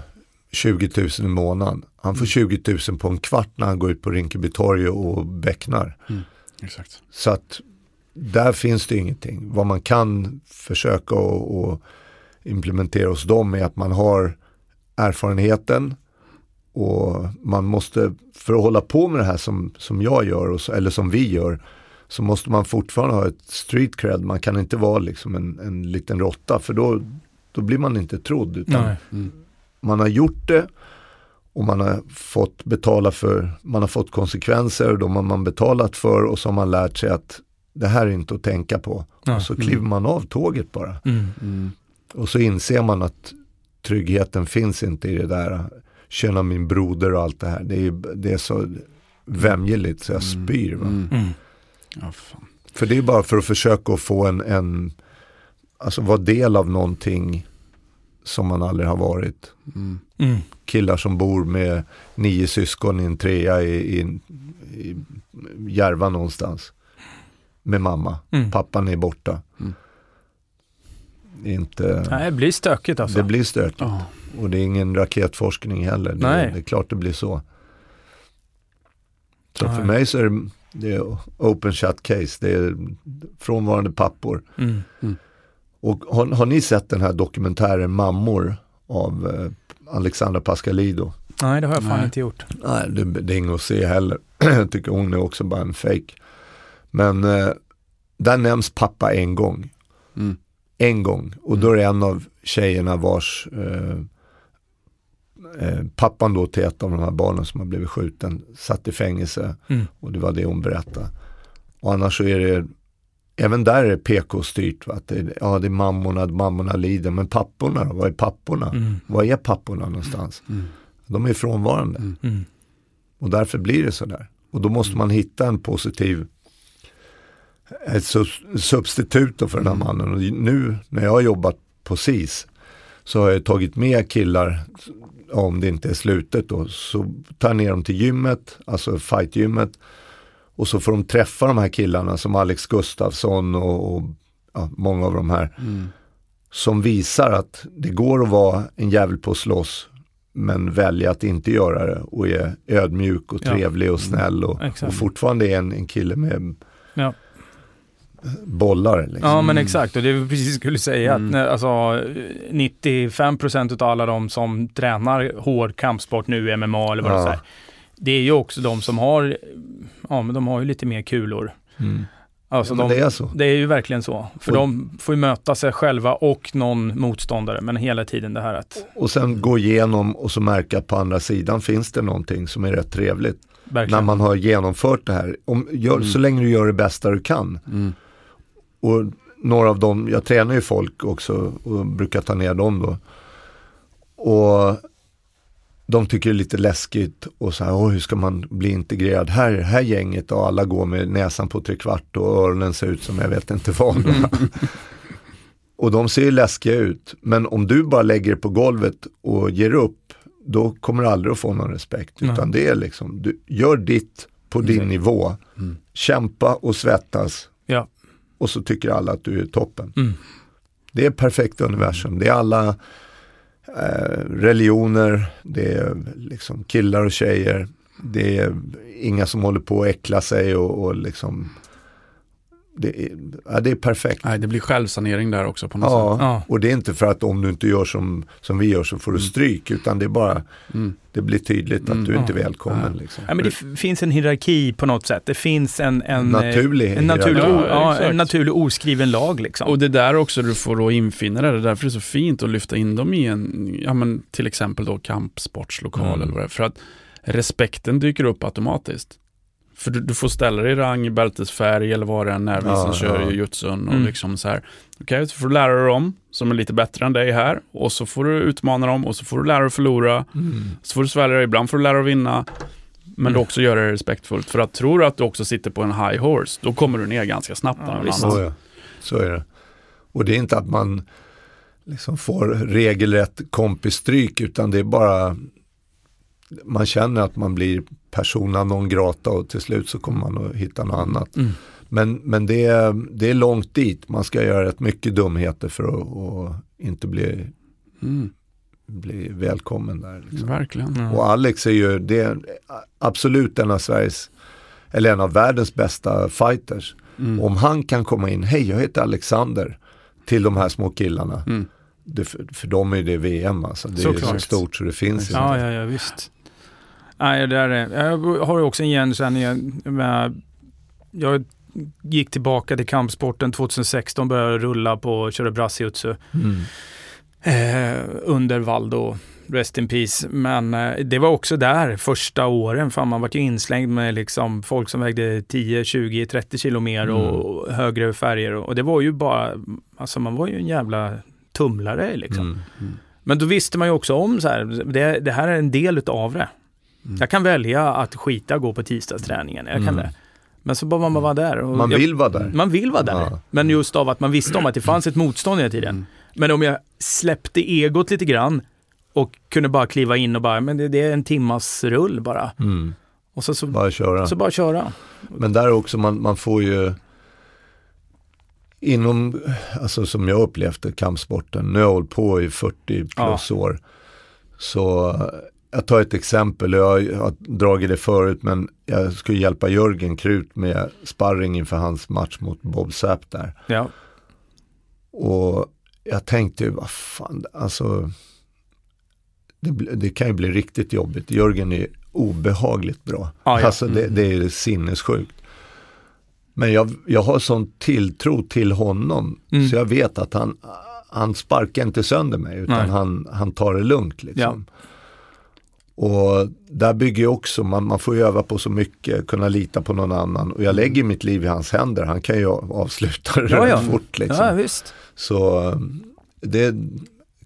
[SPEAKER 3] 20 000 i månaden. Han får 20 000 på en kvart när han går ut på Rinkeby torg och becknar.
[SPEAKER 1] Exakt.
[SPEAKER 3] Så att där finns det ingenting. Vad man kan försöka och, och implementera hos dem är att man har erfarenheten och man måste, för att hålla på med det här som, som jag gör, och så, eller som vi gör, så måste man fortfarande ha ett street cred. Man kan inte vara liksom en, en liten råtta för då, då blir man inte trodd. Utan
[SPEAKER 2] Nej.
[SPEAKER 1] Mm.
[SPEAKER 3] man har gjort det och man har fått betala för, man har fått konsekvenser och de har man betalat för och så har man lärt sig att det här är inte att tänka på.
[SPEAKER 2] Ja.
[SPEAKER 3] Och så kliver man av tåget bara.
[SPEAKER 2] Mm.
[SPEAKER 1] Mm.
[SPEAKER 3] Och så inser man att tryggheten finns inte i det där, känna min broder och allt det här. Det är, det är så vämjeligt så jag spyr. Va?
[SPEAKER 1] Mm.
[SPEAKER 2] Mm.
[SPEAKER 1] Ja, fan.
[SPEAKER 3] För det är bara för att försöka få en, en alltså vara del av någonting som man aldrig har varit.
[SPEAKER 1] Mm.
[SPEAKER 2] Mm.
[SPEAKER 3] killar som bor med nio syskon i en trea i, i, i Järva någonstans. Med mamma.
[SPEAKER 2] Mm.
[SPEAKER 3] Pappan är borta.
[SPEAKER 1] Mm.
[SPEAKER 3] Det, inte,
[SPEAKER 2] Nej, det blir stökigt alltså.
[SPEAKER 3] det blir stökigt.
[SPEAKER 1] Ja.
[SPEAKER 3] Och det är ingen raketforskning heller. Det,
[SPEAKER 2] Nej.
[SPEAKER 3] det är klart det blir så. Så
[SPEAKER 2] Nej.
[SPEAKER 3] för mig så är det, det är open shut case. Det är frånvarande pappor.
[SPEAKER 2] Mm.
[SPEAKER 3] Och har, har ni sett den här dokumentären Mammor av eh, Alexandra Pascalido?
[SPEAKER 2] Nej, det har jag fan
[SPEAKER 1] Nej.
[SPEAKER 2] inte gjort.
[SPEAKER 3] Nej, det, det är inget att se heller. Jag tycker hon är också bara en fake. Men eh, där nämns pappa en gång.
[SPEAKER 1] Mm.
[SPEAKER 3] En gång. Och då är det en av tjejerna vars eh, eh, pappan då till ett av de här barnen som har blivit skjuten satt i fängelse.
[SPEAKER 2] Mm.
[SPEAKER 3] Och det var det hon berättade. Och annars så är det, även där är det PK-styrt. Att det, är- ja, det är mammorna, mammorna lider. Men papporna då? Vad är papporna?
[SPEAKER 2] Mm.
[SPEAKER 3] Var är papporna någonstans?
[SPEAKER 1] Mm.
[SPEAKER 3] De är frånvarande.
[SPEAKER 1] Mm.
[SPEAKER 2] Mm.
[SPEAKER 3] Och därför blir det sådär. Och då måste man hitta en positiv ett sub- substitut för den här mannen. Och nu när jag har jobbat på SIS så har jag tagit med killar, om det inte är slutet då, så tar jag ner dem till gymmet, alltså fightgymmet. Och så får de träffa de här killarna som Alex Gustafsson och, och ja, många av de här. Som visar att det går att vara en jävel på att slåss men välja att inte göra det och är ödmjuk och trevlig och snäll och,
[SPEAKER 2] Exakt.
[SPEAKER 3] och fortfarande är en, en kille med
[SPEAKER 2] Ja.
[SPEAKER 3] Bollar. Liksom.
[SPEAKER 2] Ja men exakt och det är precis det skulle säga
[SPEAKER 1] Mm.
[SPEAKER 2] att alltså 95% av alla de som tränar hård kampsport nu, MMA eller vad det
[SPEAKER 3] Ja.
[SPEAKER 2] är. Det är ju också de som har, ja men de har ju lite mer kulor.
[SPEAKER 3] Mm.
[SPEAKER 2] Alltså
[SPEAKER 3] Ja,
[SPEAKER 2] de,
[SPEAKER 3] det är så.
[SPEAKER 2] Det är ju verkligen så. För
[SPEAKER 3] Och-
[SPEAKER 2] de får ju möta sig själva och någon motståndare. Men hela tiden det här att,
[SPEAKER 3] Och sen gå igenom och så märka att på andra sidan finns det någonting som är rätt trevligt.
[SPEAKER 2] verkligen.
[SPEAKER 3] När man har genomfört det här. Om, gör,
[SPEAKER 1] Mm.
[SPEAKER 3] Så länge du gör det bästa du kan.
[SPEAKER 1] Mm.
[SPEAKER 3] Och några av dem, jag tränar ju folk också och brukar ta ner dem då. Och de tycker det är lite läskigt och så här, "Åh, hur ska man bli integrerad här, här gänget och alla går med näsan på trekvart och öronen ser ut som jag vet inte vad. och de ser ju läskiga ut, men om du bara lägger det på golvet och ger upp, då kommer du aldrig att få någon respekt.
[SPEAKER 2] Nej.
[SPEAKER 3] Utan det är liksom, du gör ditt på din
[SPEAKER 2] Exakt.
[SPEAKER 3] nivå,
[SPEAKER 1] Mm.
[SPEAKER 3] kämpa och svettas. Och så tycker alla att du är toppen.
[SPEAKER 2] Mm.
[SPEAKER 3] Det är perfekt universum. Det är alla eh, religioner, det är liksom killar och tjejer. Det är inga som håller på att äckla sig och, och liksom det är, ja, det är perfekt.
[SPEAKER 1] Nej, det blir självsanering där också på något
[SPEAKER 3] Ja,
[SPEAKER 1] sätt.
[SPEAKER 2] Ja.
[SPEAKER 3] och det är inte för att om du inte gör som, som vi gör så får du stryk, utan det är bara,
[SPEAKER 1] Mm.
[SPEAKER 3] det blir tydligt att
[SPEAKER 1] Mm.
[SPEAKER 3] du inte är
[SPEAKER 2] Ja.
[SPEAKER 3] välkommen.
[SPEAKER 1] Ja.
[SPEAKER 3] Liksom.
[SPEAKER 2] Ja, men det finns en hierarki på något sätt. Det finns en, en,
[SPEAKER 3] Naturlig
[SPEAKER 2] en, naturlig, ja, en naturlig oskriven lag liksom.
[SPEAKER 1] Och det är där också du får då infinna dig. Det är därför det är så fint att lyfta in dem i en, ja men till exempel då kampsportslokal
[SPEAKER 3] Mm.
[SPEAKER 1] eller vad det är. För att respekten dyker upp automatiskt. För du, du får ställa dig i rang, bältesfärg eller vad det än är, vi
[SPEAKER 3] Ja,
[SPEAKER 1] som kör
[SPEAKER 3] ja.
[SPEAKER 1] jujutsun och
[SPEAKER 2] Mm.
[SPEAKER 1] liksom så här. Okej, så får du lära dig dem som är lite bättre än dig här och så får du utmana dem och så får du lära dig att förlora.
[SPEAKER 3] Mm.
[SPEAKER 1] Så får du svälja dig, ibland får du lära dig att vinna. Men
[SPEAKER 2] Mm.
[SPEAKER 1] du också göra det respektfullt. För att tror du att du också sitter på en high horse, då kommer du ner ganska snabbt
[SPEAKER 2] Ja.
[SPEAKER 3] Så, ja. så är det. Och det är inte att man liksom får regelrätt kompisstryk utan det är bara man känner att man blir persona non grata och till slut så kommer man att hitta något annat.
[SPEAKER 2] Mm.
[SPEAKER 3] Men, men det, är, det är långt dit. Man ska göra rätt mycket dumheter för att och inte bli,
[SPEAKER 1] Mm,
[SPEAKER 3] bli välkommen där. Liksom.
[SPEAKER 1] verkligen.
[SPEAKER 2] Ja.
[SPEAKER 3] Och Alex är ju det är absolut en av Sveriges, eller en av världens bästa fighters.
[SPEAKER 1] Mm.
[SPEAKER 3] Om han kan komma in, hej jag heter Alexander, till de här små killarna.
[SPEAKER 1] Mm.
[SPEAKER 3] Det, för, för dem är det VM alltså. Det är
[SPEAKER 2] Såklart.
[SPEAKER 3] så stort så det finns inte.
[SPEAKER 2] Ja, ja, ja, visst. Nej, det är, jag har också en igenkänning. jag- med- Jag gick tillbaka till kampsporten 2016, började rulla på köra brassjutsu
[SPEAKER 3] Mm.
[SPEAKER 2] eh, under Valdo, rest in peace. Men eh, det var också där första åren, fan man vart ju inslängd med liksom folk som vägde 10, 20, 30 kilo mer och högre färger. Och det var ju bara, alltså man var ju en jävla tumlare liksom.
[SPEAKER 3] Mm.
[SPEAKER 2] Men då visste man ju också om så här, det, det här är en del utav det.
[SPEAKER 1] Mm.
[SPEAKER 2] Jag kan välja att skita gå på tisdagsträningen, jag kan
[SPEAKER 3] Mm.
[SPEAKER 2] det. Men så bara man vara där. Och
[SPEAKER 3] Man vill vara där.
[SPEAKER 2] man vill vara där.
[SPEAKER 3] Ja.
[SPEAKER 2] Men just av att man visste om att det fanns ett motstånd hela tiden.
[SPEAKER 1] Mm.
[SPEAKER 2] Men om jag släppte egot lite grann och kunde bara kliva in och bara, men det, det är en timmas rull bara.
[SPEAKER 3] Mm.
[SPEAKER 2] Och så, så,
[SPEAKER 3] Bara köra.
[SPEAKER 2] så bara köra.
[SPEAKER 3] Men där också, man, man får ju inom, alltså som jag upplevt kampsporten, nu har jag hållit på i 40 plus år. Så jag tar ett exempel, jag har dragit det förut men jag skulle hjälpa Jörgen Krut med sparring inför hans match mot Bob Sapp där.
[SPEAKER 2] Ja.
[SPEAKER 3] Och jag tänkte, vad fan, alltså det, det kan ju bli riktigt jobbigt. Jörgen är obehagligt bra.
[SPEAKER 2] Ja, ja.
[SPEAKER 3] Alltså det, det är sinnessjukt. Men jag, jag har sån tilltro till honom
[SPEAKER 2] Mm.
[SPEAKER 3] så jag vet att han, han sparkar inte sönder mig utan
[SPEAKER 2] Nej.
[SPEAKER 3] han, han tar det lugnt. Liksom. Och där bygger jag också, man, man får öva på så mycket, kunna lita på någon annan. Och jag lägger mitt liv i hans händer, han kan ju avsluta det
[SPEAKER 2] Ja, ja.
[SPEAKER 3] fort. Liksom.
[SPEAKER 2] ja, visst.
[SPEAKER 3] Så eh, det,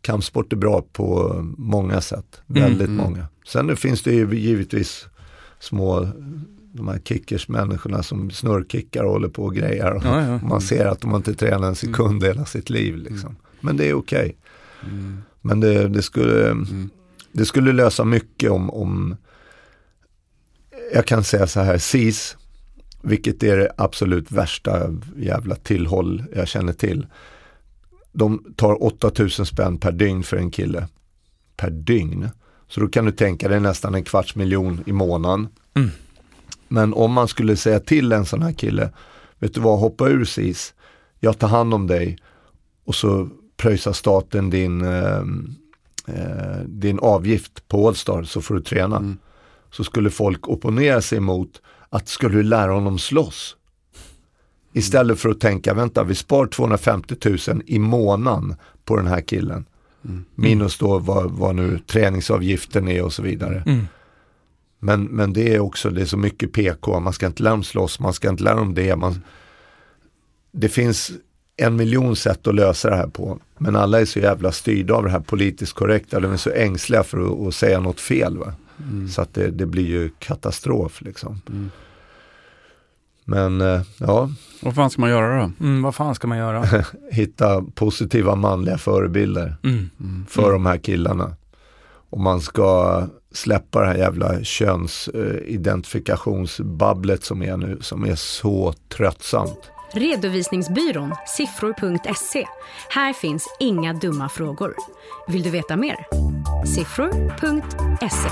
[SPEAKER 3] kampsport är bra på många sätt. Väldigt
[SPEAKER 1] Mm.
[SPEAKER 3] många. Sen finns det ju givetvis små de här kickers-människorna som snurrkickar och håller på och grejer. Och
[SPEAKER 2] Ja, ja.
[SPEAKER 3] Man ser att de inte tränar en sekund i hela sitt liv. Liksom. Men det är okej. Men det, det, skulle, det skulle lösa mycket om, om, jag kan säga så här, SIS, vilket är det absolut värsta jävla tillhåll jag känner till. De tar 8000 spänn per dygn för en kille. Per dygn. Så då kan du tänka dig nästan en kvarts miljon i månaden.
[SPEAKER 2] Mm.
[SPEAKER 3] Men om man skulle säga till en sån här kille, vet du vad, hoppa ur SIS, jag tar hand om dig och så pröjsar staten din, eh, eh, din avgift på Allstar så får du träna. Så skulle folk opponera sig mot att ska du lära honom slåss? Istället för att tänka, vänta vi spar 250 000 i månaden på den här killen. Minus då vad, vad nu träningsavgiften är och så vidare.
[SPEAKER 2] Mm.
[SPEAKER 3] Men, men det är också, det är så mycket PK, man ska inte lära dem slåss, man ska inte lära dem det. Man, det finns en miljon sätt att lösa det här på. Men alla är så jävla styrda av det här politiskt korrekta, de är så ängsliga för att, att säga något fel. Va? Så att det, det blir ju katastrof liksom. Men eh, ja,
[SPEAKER 1] Vad fan ska man göra då?
[SPEAKER 2] Mm, vad fan ska man göra?
[SPEAKER 3] hitta positiva manliga förebilder
[SPEAKER 2] Mm.
[SPEAKER 3] för de här killarna. Och man ska släppa det här jävla könsidentifikationsbabblet som är nu, som är så tröttsamt.
[SPEAKER 4] Redovisningsbyrån siffror.se. Här finns inga dumma frågor. Vill du veta mer? Siffror.se.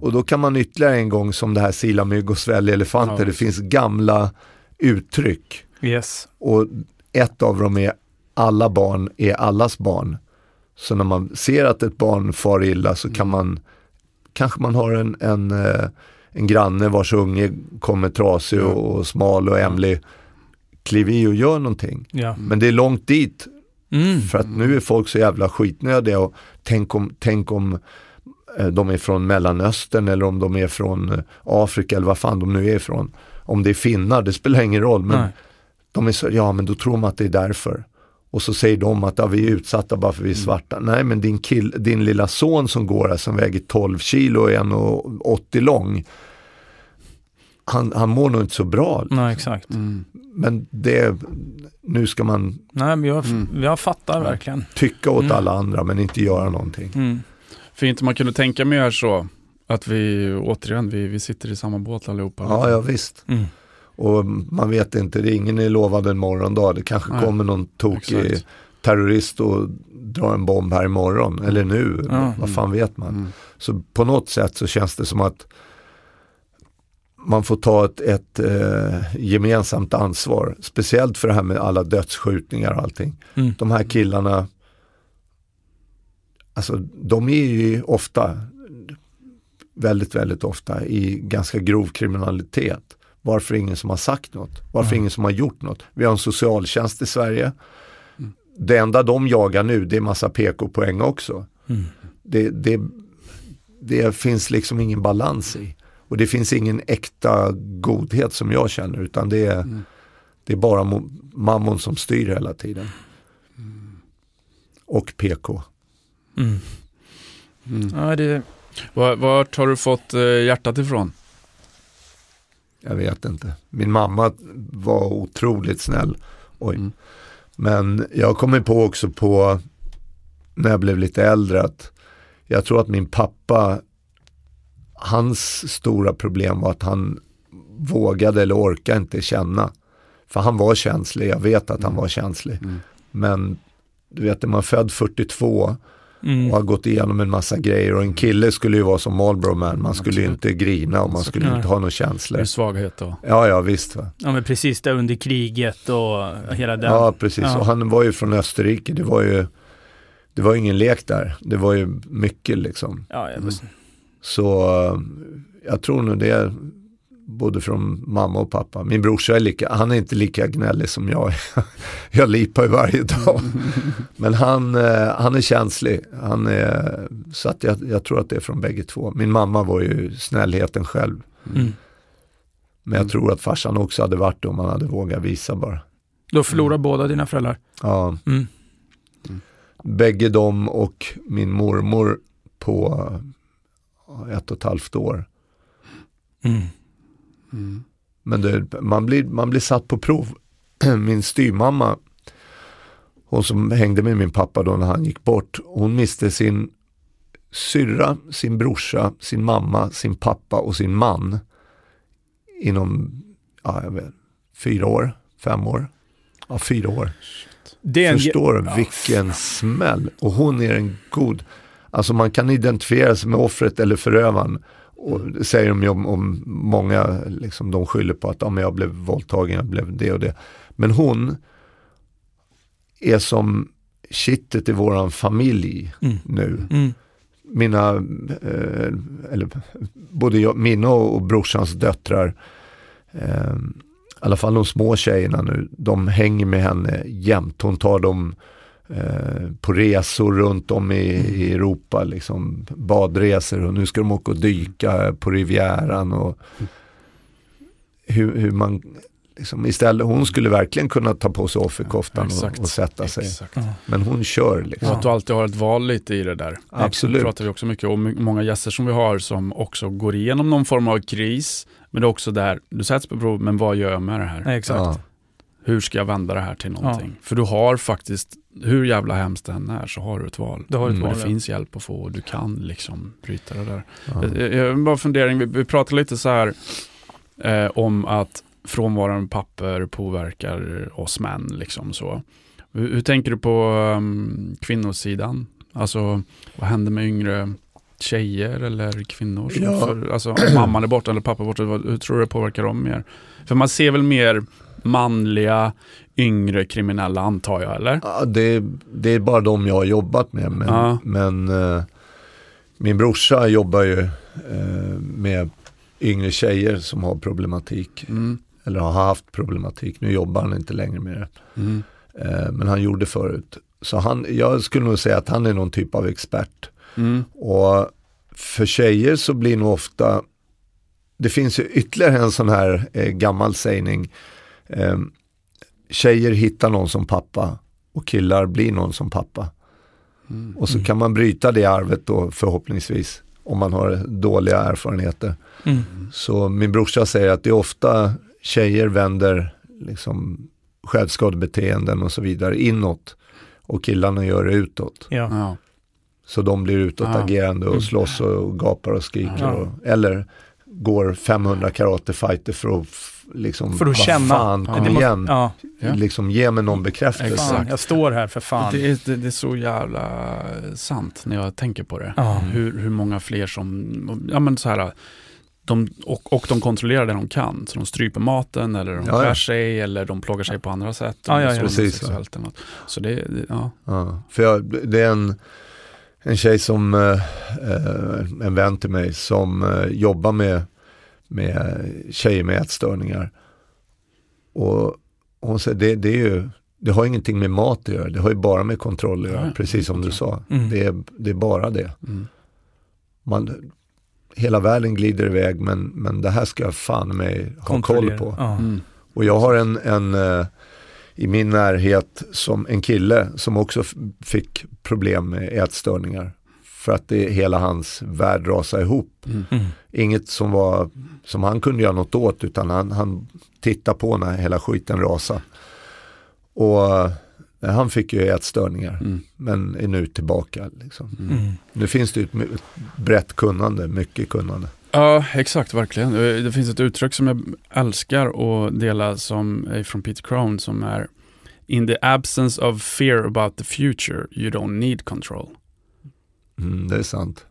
[SPEAKER 3] Och då kan man ytterligare en gång som det här sila mygg och svälja elefanter,
[SPEAKER 1] Ja.
[SPEAKER 3] det finns gamla uttryck.
[SPEAKER 2] Yes.
[SPEAKER 3] Och ett av dem är alla barn är allas barn. Så när man ser att ett barn far illa så kan man, kanske man har en, en, eh, en granne vars unge kommer trasig och, och smal och ämlig. Kliv i och gör någonting.
[SPEAKER 2] Ja.
[SPEAKER 3] Men det är långt dit
[SPEAKER 2] Mm.
[SPEAKER 3] för att nu är folk så jävla skitnödiga och tänk om, tänk om eh, de är från Mellanöstern eller om de är från eh, Afrika eller vad fan de nu är ifrån. Om det är finnar, det spelar ingen roll. Men
[SPEAKER 2] Nej.
[SPEAKER 3] de är så, ja men då tror man att det är därför. Och så säger de att ja, vi är utsatta bara för vi är svarta. Nej men din, kill, din lilla son som går här som väger 12 kilo och är 1,80 lång. Han, han mår nog inte så bra.
[SPEAKER 2] Nej, exakt.
[SPEAKER 3] Men det, nu ska man
[SPEAKER 2] Nej, men jag,
[SPEAKER 1] Mm.
[SPEAKER 2] jag fattar verkligen.
[SPEAKER 3] tycka åt
[SPEAKER 2] Mm.
[SPEAKER 3] alla andra men inte göra någonting.
[SPEAKER 2] Mm.
[SPEAKER 1] För inte man kunde tänka mer så, att vi återigen, vi, vi sitter i samma båt allihopa.
[SPEAKER 3] Ja, ja visst.
[SPEAKER 2] Mm.
[SPEAKER 3] Och man vet inte, det är ingen är lovad en morgondag. Det kanske
[SPEAKER 1] Nej,
[SPEAKER 3] kommer någon tokig
[SPEAKER 1] exakt.
[SPEAKER 3] terrorist och drar en bomb här imorgon. Eller nu,
[SPEAKER 2] Ja.
[SPEAKER 3] vad fan vet man.
[SPEAKER 1] Mm.
[SPEAKER 3] Så på något sätt så känns det som att man får ta ett, ett eh, gemensamt ansvar. Speciellt för det här med alla dödsskjutningar och allting.
[SPEAKER 2] Mm.
[SPEAKER 3] De här killarna, alltså de är ju ofta, väldigt, väldigt ofta i ganska grov kriminalitet. Varför ingen som har sagt något? Varför ingen som har gjort något? Vi har en socialtjänst i Sverige. Det enda de jagar nu det är massa PK-poäng också.
[SPEAKER 2] Mm.
[SPEAKER 3] Det, det, det finns liksom ingen balans i. Och det finns ingen äkta godhet som jag känner utan det är, det är bara mo- mammon som styr hela tiden. Och PK.
[SPEAKER 2] Mm. Ja, det,
[SPEAKER 1] Var, vart har du fått eh, hjärtat ifrån?
[SPEAKER 3] Jag vet inte. Min mamma var otroligt snäll. Oj.
[SPEAKER 1] Mm.
[SPEAKER 3] Men jag kommer på också på när jag blev lite äldre att jag tror att min pappa, hans stora problem var att han vågade eller orkade inte känna. För han var känslig, jag vet att han var känslig.
[SPEAKER 1] Mm.
[SPEAKER 3] Men du vet, när man är född 42
[SPEAKER 2] mm.
[SPEAKER 3] och har gått igenom en massa grejer och en kille skulle ju vara som Marlboro Man, man skulle ju inte grina och man skulle inte ha några
[SPEAKER 1] är
[SPEAKER 3] känslor.
[SPEAKER 1] svaghet då.
[SPEAKER 3] Ja, ja visst. Va?
[SPEAKER 2] ja, men precis där under kriget och hela den.
[SPEAKER 3] Ja, precis.
[SPEAKER 2] Ja.
[SPEAKER 3] Och han var ju från Österrike. Det var ju, det var ingen lek där. Det var ju mycket liksom.
[SPEAKER 2] Ja, jag,
[SPEAKER 3] Så eh, jag tror nog det är både från mamma och pappa. Min brorsa är lika, han är inte lika gnällig som jag är. jag lipar ju varje dag. Men han, eh, han är känslig. Han är, så att jag, jag tror att det är från bägge två. Min mamma var ju snällheten själv.
[SPEAKER 2] mm.
[SPEAKER 3] Men jag tror att farsan också hade varit det om han hade vågat visa bara.
[SPEAKER 2] Då förlorar båda dina föräldrar.
[SPEAKER 3] Ja,
[SPEAKER 2] Mm.
[SPEAKER 3] bägge dem och min mormor på ett och ett halvt år.
[SPEAKER 2] Mm.
[SPEAKER 1] Mm.
[SPEAKER 3] Men det, man, blir, man blir satt på prov. Min styrmamma, hon som hängde med min pappa då när han gick bort, hon miste sin syrra, sin brorsa, sin mamma, sin pappa och sin man inom ja, jag vet, fyra år, fem år. Ja, fyra år.
[SPEAKER 2] Det är en,
[SPEAKER 3] Förstår du vilken smäll? Och hon är en god, alltså man kan identifiera sig med offret eller förövaren. Och det säger de ju om, om många, liksom, de skyller på att ja, men jag blev våldtagen, jag blev det och det. Men hon är som kittet i våran familj
[SPEAKER 2] Mm.
[SPEAKER 3] nu.
[SPEAKER 2] Mm.
[SPEAKER 3] Mina, eh, eller både jag, mina och, och brorsans döttrar, eh, i alla fall de små tjejerna nu, de hänger med henne jämt. Hon tar dem på resor runt om i, i Europa, liksom badresor och nu ska de åka och dyka på Rivieran och hur, hur man liksom istället, hon skulle verkligen kunna ta på sig offerkoftan
[SPEAKER 1] Exakt.
[SPEAKER 3] och, och sätta sig.
[SPEAKER 1] Exakt.
[SPEAKER 2] Ja.
[SPEAKER 3] Men hon kör
[SPEAKER 1] Och
[SPEAKER 3] liksom.
[SPEAKER 1] att du alltid har ett val lite i det där.
[SPEAKER 3] Absolut.
[SPEAKER 1] Det pratar vi också mycket om. Många gäster som vi har som också går igenom någon form av kris. Men det är också där, du sätts på prov, men vad gör jag med det här?
[SPEAKER 2] Nej, exakt.
[SPEAKER 3] Ja.
[SPEAKER 1] Hur ska jag vända det här till någonting? För du har faktiskt, hur jävla hemskt det än är, så har du ett val.
[SPEAKER 2] Du har ett
[SPEAKER 3] Mm.
[SPEAKER 2] Val.
[SPEAKER 1] det
[SPEAKER 2] ja.
[SPEAKER 1] finns hjälp att få och du kan liksom bryta det där.
[SPEAKER 3] Ja.
[SPEAKER 1] Jag, jag bara fundering, vi, vi pratade lite så här eh, om att frånvarande papper påverkar oss män. Liksom så. Hur, hur tänker du på um, kvinnosidan? Alltså vad händer med yngre tjejer eller kvinnor?
[SPEAKER 3] Ja.
[SPEAKER 1] för, alltså, om mamman är borta eller pappa är borta, hur tror du det påverkar dem mer? För man ser väl mer manliga, yngre kriminella antar jag, eller?
[SPEAKER 3] Ja, det, det är bara de jag har jobbat med. Men,
[SPEAKER 1] Ja.
[SPEAKER 3] men eh, min brorsa jobbar ju eh, med yngre tjejer som har problematik.
[SPEAKER 1] Mm.
[SPEAKER 3] Eller har haft problematik. Nu jobbar han inte längre med det.
[SPEAKER 1] Mm.
[SPEAKER 3] Eh, men han gjorde förut. Så han, jag skulle nog säga att han är någon typ av expert.
[SPEAKER 1] Mm.
[SPEAKER 3] Och för tjejer så blir nog ofta, det finns ju ytterligare en sån här eh, gammal sägning. Tjejer hittar någon som pappa och killar blir någon som pappa.
[SPEAKER 1] Mm.
[SPEAKER 3] Och så kan man bryta det arvet då förhoppningsvis om man har dåliga erfarenheter.
[SPEAKER 2] Mm.
[SPEAKER 3] Så min brorsa säger att det är ofta tjejer vänder liksom självskadebeteenden och så vidare inåt och killarna gör det utåt.
[SPEAKER 2] Ja.
[SPEAKER 1] Ja.
[SPEAKER 3] Så de blir utåtagerande och slåss och gapar och skriker.
[SPEAKER 2] Ja.
[SPEAKER 3] Och, eller går 500 karatefighter för att liksom,
[SPEAKER 2] För att känna.
[SPEAKER 3] fan,
[SPEAKER 1] Ja.
[SPEAKER 3] kom
[SPEAKER 2] måste-
[SPEAKER 3] igen.
[SPEAKER 2] Ja,
[SPEAKER 1] Ja.
[SPEAKER 3] Liksom ge mig någon bekräftelse.
[SPEAKER 1] Exakt.
[SPEAKER 2] jag står här för fan.
[SPEAKER 1] Det, är, det, det är så jävla sant när jag tänker på det.
[SPEAKER 2] Ja.
[SPEAKER 1] Hur, hur många fler som, ja men så här, de, och, och de kontrollerar det de kan. Så de stryper maten eller de
[SPEAKER 3] Ja, ja.
[SPEAKER 1] skär sig eller de plågar sig på andra sätt.
[SPEAKER 2] Ja, ja, ja.
[SPEAKER 3] Precis,
[SPEAKER 1] sexuellt eller något. Så det, ja.
[SPEAKER 3] Ja, för jag, det är en, en tjej som, eh, eh, en vän till mig som eh, jobbar med, med tjejer med ätstörningar. Och hon säger, det, det är ju, det har ingenting med mat att göra, det har ju bara med kontroll att göra,
[SPEAKER 1] Ja,
[SPEAKER 3] precis som du sa.
[SPEAKER 2] Mm.
[SPEAKER 3] Det, är, det är bara det.
[SPEAKER 1] Mm.
[SPEAKER 3] Man, hela världen glider iväg men, men det här ska jag fan mig ha koll på.
[SPEAKER 2] Ja.
[SPEAKER 1] Mm.
[SPEAKER 3] Och jag har en, en eh, i min närhet som en kille som också fick problem med ätstörningar. För att det, hela hans värld rasade ihop.
[SPEAKER 1] Mm.
[SPEAKER 2] Mm.
[SPEAKER 3] Inget som, var, som han kunde göra något åt utan han, han tittade på när hela skiten rasade. Och eh, han fick ju ätstörningar
[SPEAKER 1] Mm.
[SPEAKER 3] men är nu tillbaka. Liksom.
[SPEAKER 2] Mm.
[SPEAKER 3] Nu finns det ju ett ett brett kunnande, mycket kunnande.
[SPEAKER 1] Ja, exakt, verkligen. Eh, Det finns ett uttryck som jag älskar att dela som är från Peter Crown som är In the absence of fear about the future, you don't need control.
[SPEAKER 3] Mm, det är sant.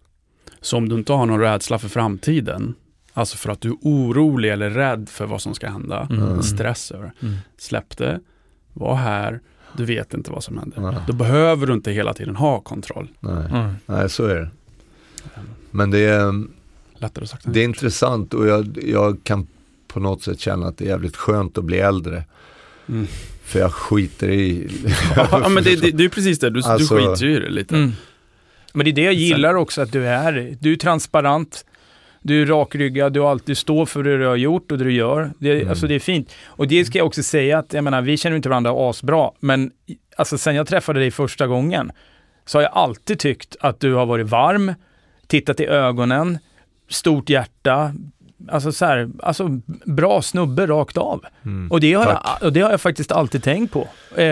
[SPEAKER 1] Så om du inte har någon rädsla för framtiden, alltså för att du är orolig eller rädd för vad som ska hända,
[SPEAKER 2] Mm.
[SPEAKER 1] stress över
[SPEAKER 2] Mm.
[SPEAKER 1] släpp det, var här, du vet inte vad som händer.
[SPEAKER 3] Nej,
[SPEAKER 1] Då behöver du inte hela tiden ha kontroll.
[SPEAKER 3] nej,
[SPEAKER 2] Mm.
[SPEAKER 3] nej så är det. Men det är,
[SPEAKER 1] Lättare sagt
[SPEAKER 3] Det är intressant och jag, jag kan på något sätt känna att det är jävligt skönt att bli äldre.
[SPEAKER 1] Mm.
[SPEAKER 3] För jag skiter i...
[SPEAKER 1] Ja, men det, det, det är precis det, du,
[SPEAKER 3] Alltså-
[SPEAKER 1] du skiter ju i det lite.
[SPEAKER 2] Mm. Men det är det jag gillar också, att du är, du är transparent, du är rakryggad, du alltid står för det du har gjort och det du gör. Det,
[SPEAKER 3] Mm.
[SPEAKER 2] Alltså det är fint. Och det ska jag också säga att, jag menar, vi känner inte varandra asbra, men alltså sen jag träffade dig första gången så har jag alltid tyckt att du har varit varm, tittat i ögonen, stort hjärta, alltså så här, alltså bra snubbe rakt av.
[SPEAKER 3] Mm.
[SPEAKER 2] Och det, har
[SPEAKER 3] Tack.
[SPEAKER 2] jag, och det har jag faktiskt alltid tänkt på. Eh,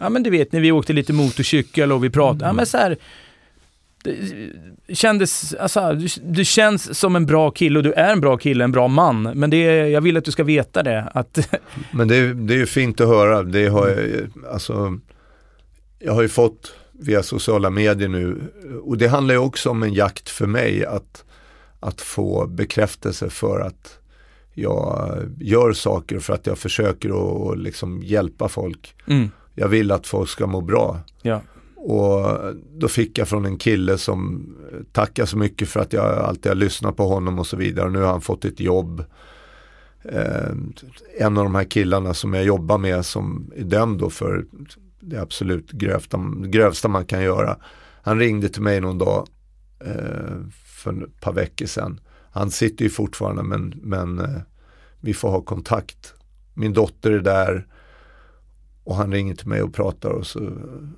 [SPEAKER 2] ja men du vet när vi åkte lite motorcykel och vi pratade, ja men så här, det kändes, alltså, du, du känns som en bra kille och du är en bra kille, en bra man. Men det, är- jag vill att du ska veta det, att
[SPEAKER 3] Men det, är- det är ju fint att höra. Det har jag, alltså, jag har ju fått via sociala medier nu och det handlar ju också om en jakt för mig att, att få bekräftelse för att jag gör saker för att jag försöker att att liksom hjälpa folk.
[SPEAKER 2] mm,
[SPEAKER 3] Jag vill att folk ska må bra.
[SPEAKER 2] ja.
[SPEAKER 3] Och då fick jag från en kille som tackar så mycket för att jag alltid har lyssnat på honom och så vidare. Och nu har han fått ett jobb. Eh, en av de här killarna som jag jobbar med som är dömd då för det absolut grövsta, grövsta man kan göra. Han ringde till mig någon dag eh, för ett par veckor sedan. Han sitter ju fortfarande men, men eh, vi får ha kontakt. Min dotter är där och han ringer till mig och pratar och så,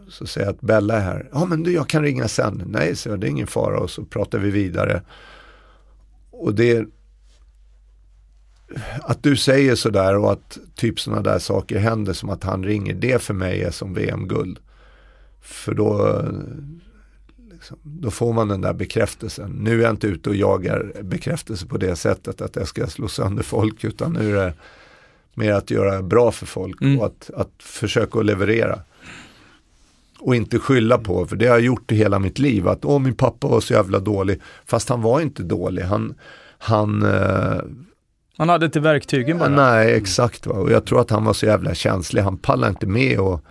[SPEAKER 3] så säger jag att Bella är här. Ja men du, jag kan ringa sen. Nej, så jag, det är ingen fara och så pratar vi vidare. Och det att du säger sådär och att typ sådana där saker händer som att han ringer, det för mig är som VM-guld. För då, liksom, då får man den där bekräftelsen. Nu är jag inte ute och jagar bekräftelse på det sättet att jag ska slå sönder folk utan nu är det mer att göra bra för folk
[SPEAKER 2] Mm.
[SPEAKER 3] och att, att försöka att leverera. Och inte skylla på, för det har jag gjort i hela mitt liv, att åh min pappa var så jävla dålig. Fast han var inte dålig, han, han eh,
[SPEAKER 2] Han hade inte verktygen bara.
[SPEAKER 3] Nej, exakt. Va? Och jag tror att han var så jävla känslig. Han pallade inte med och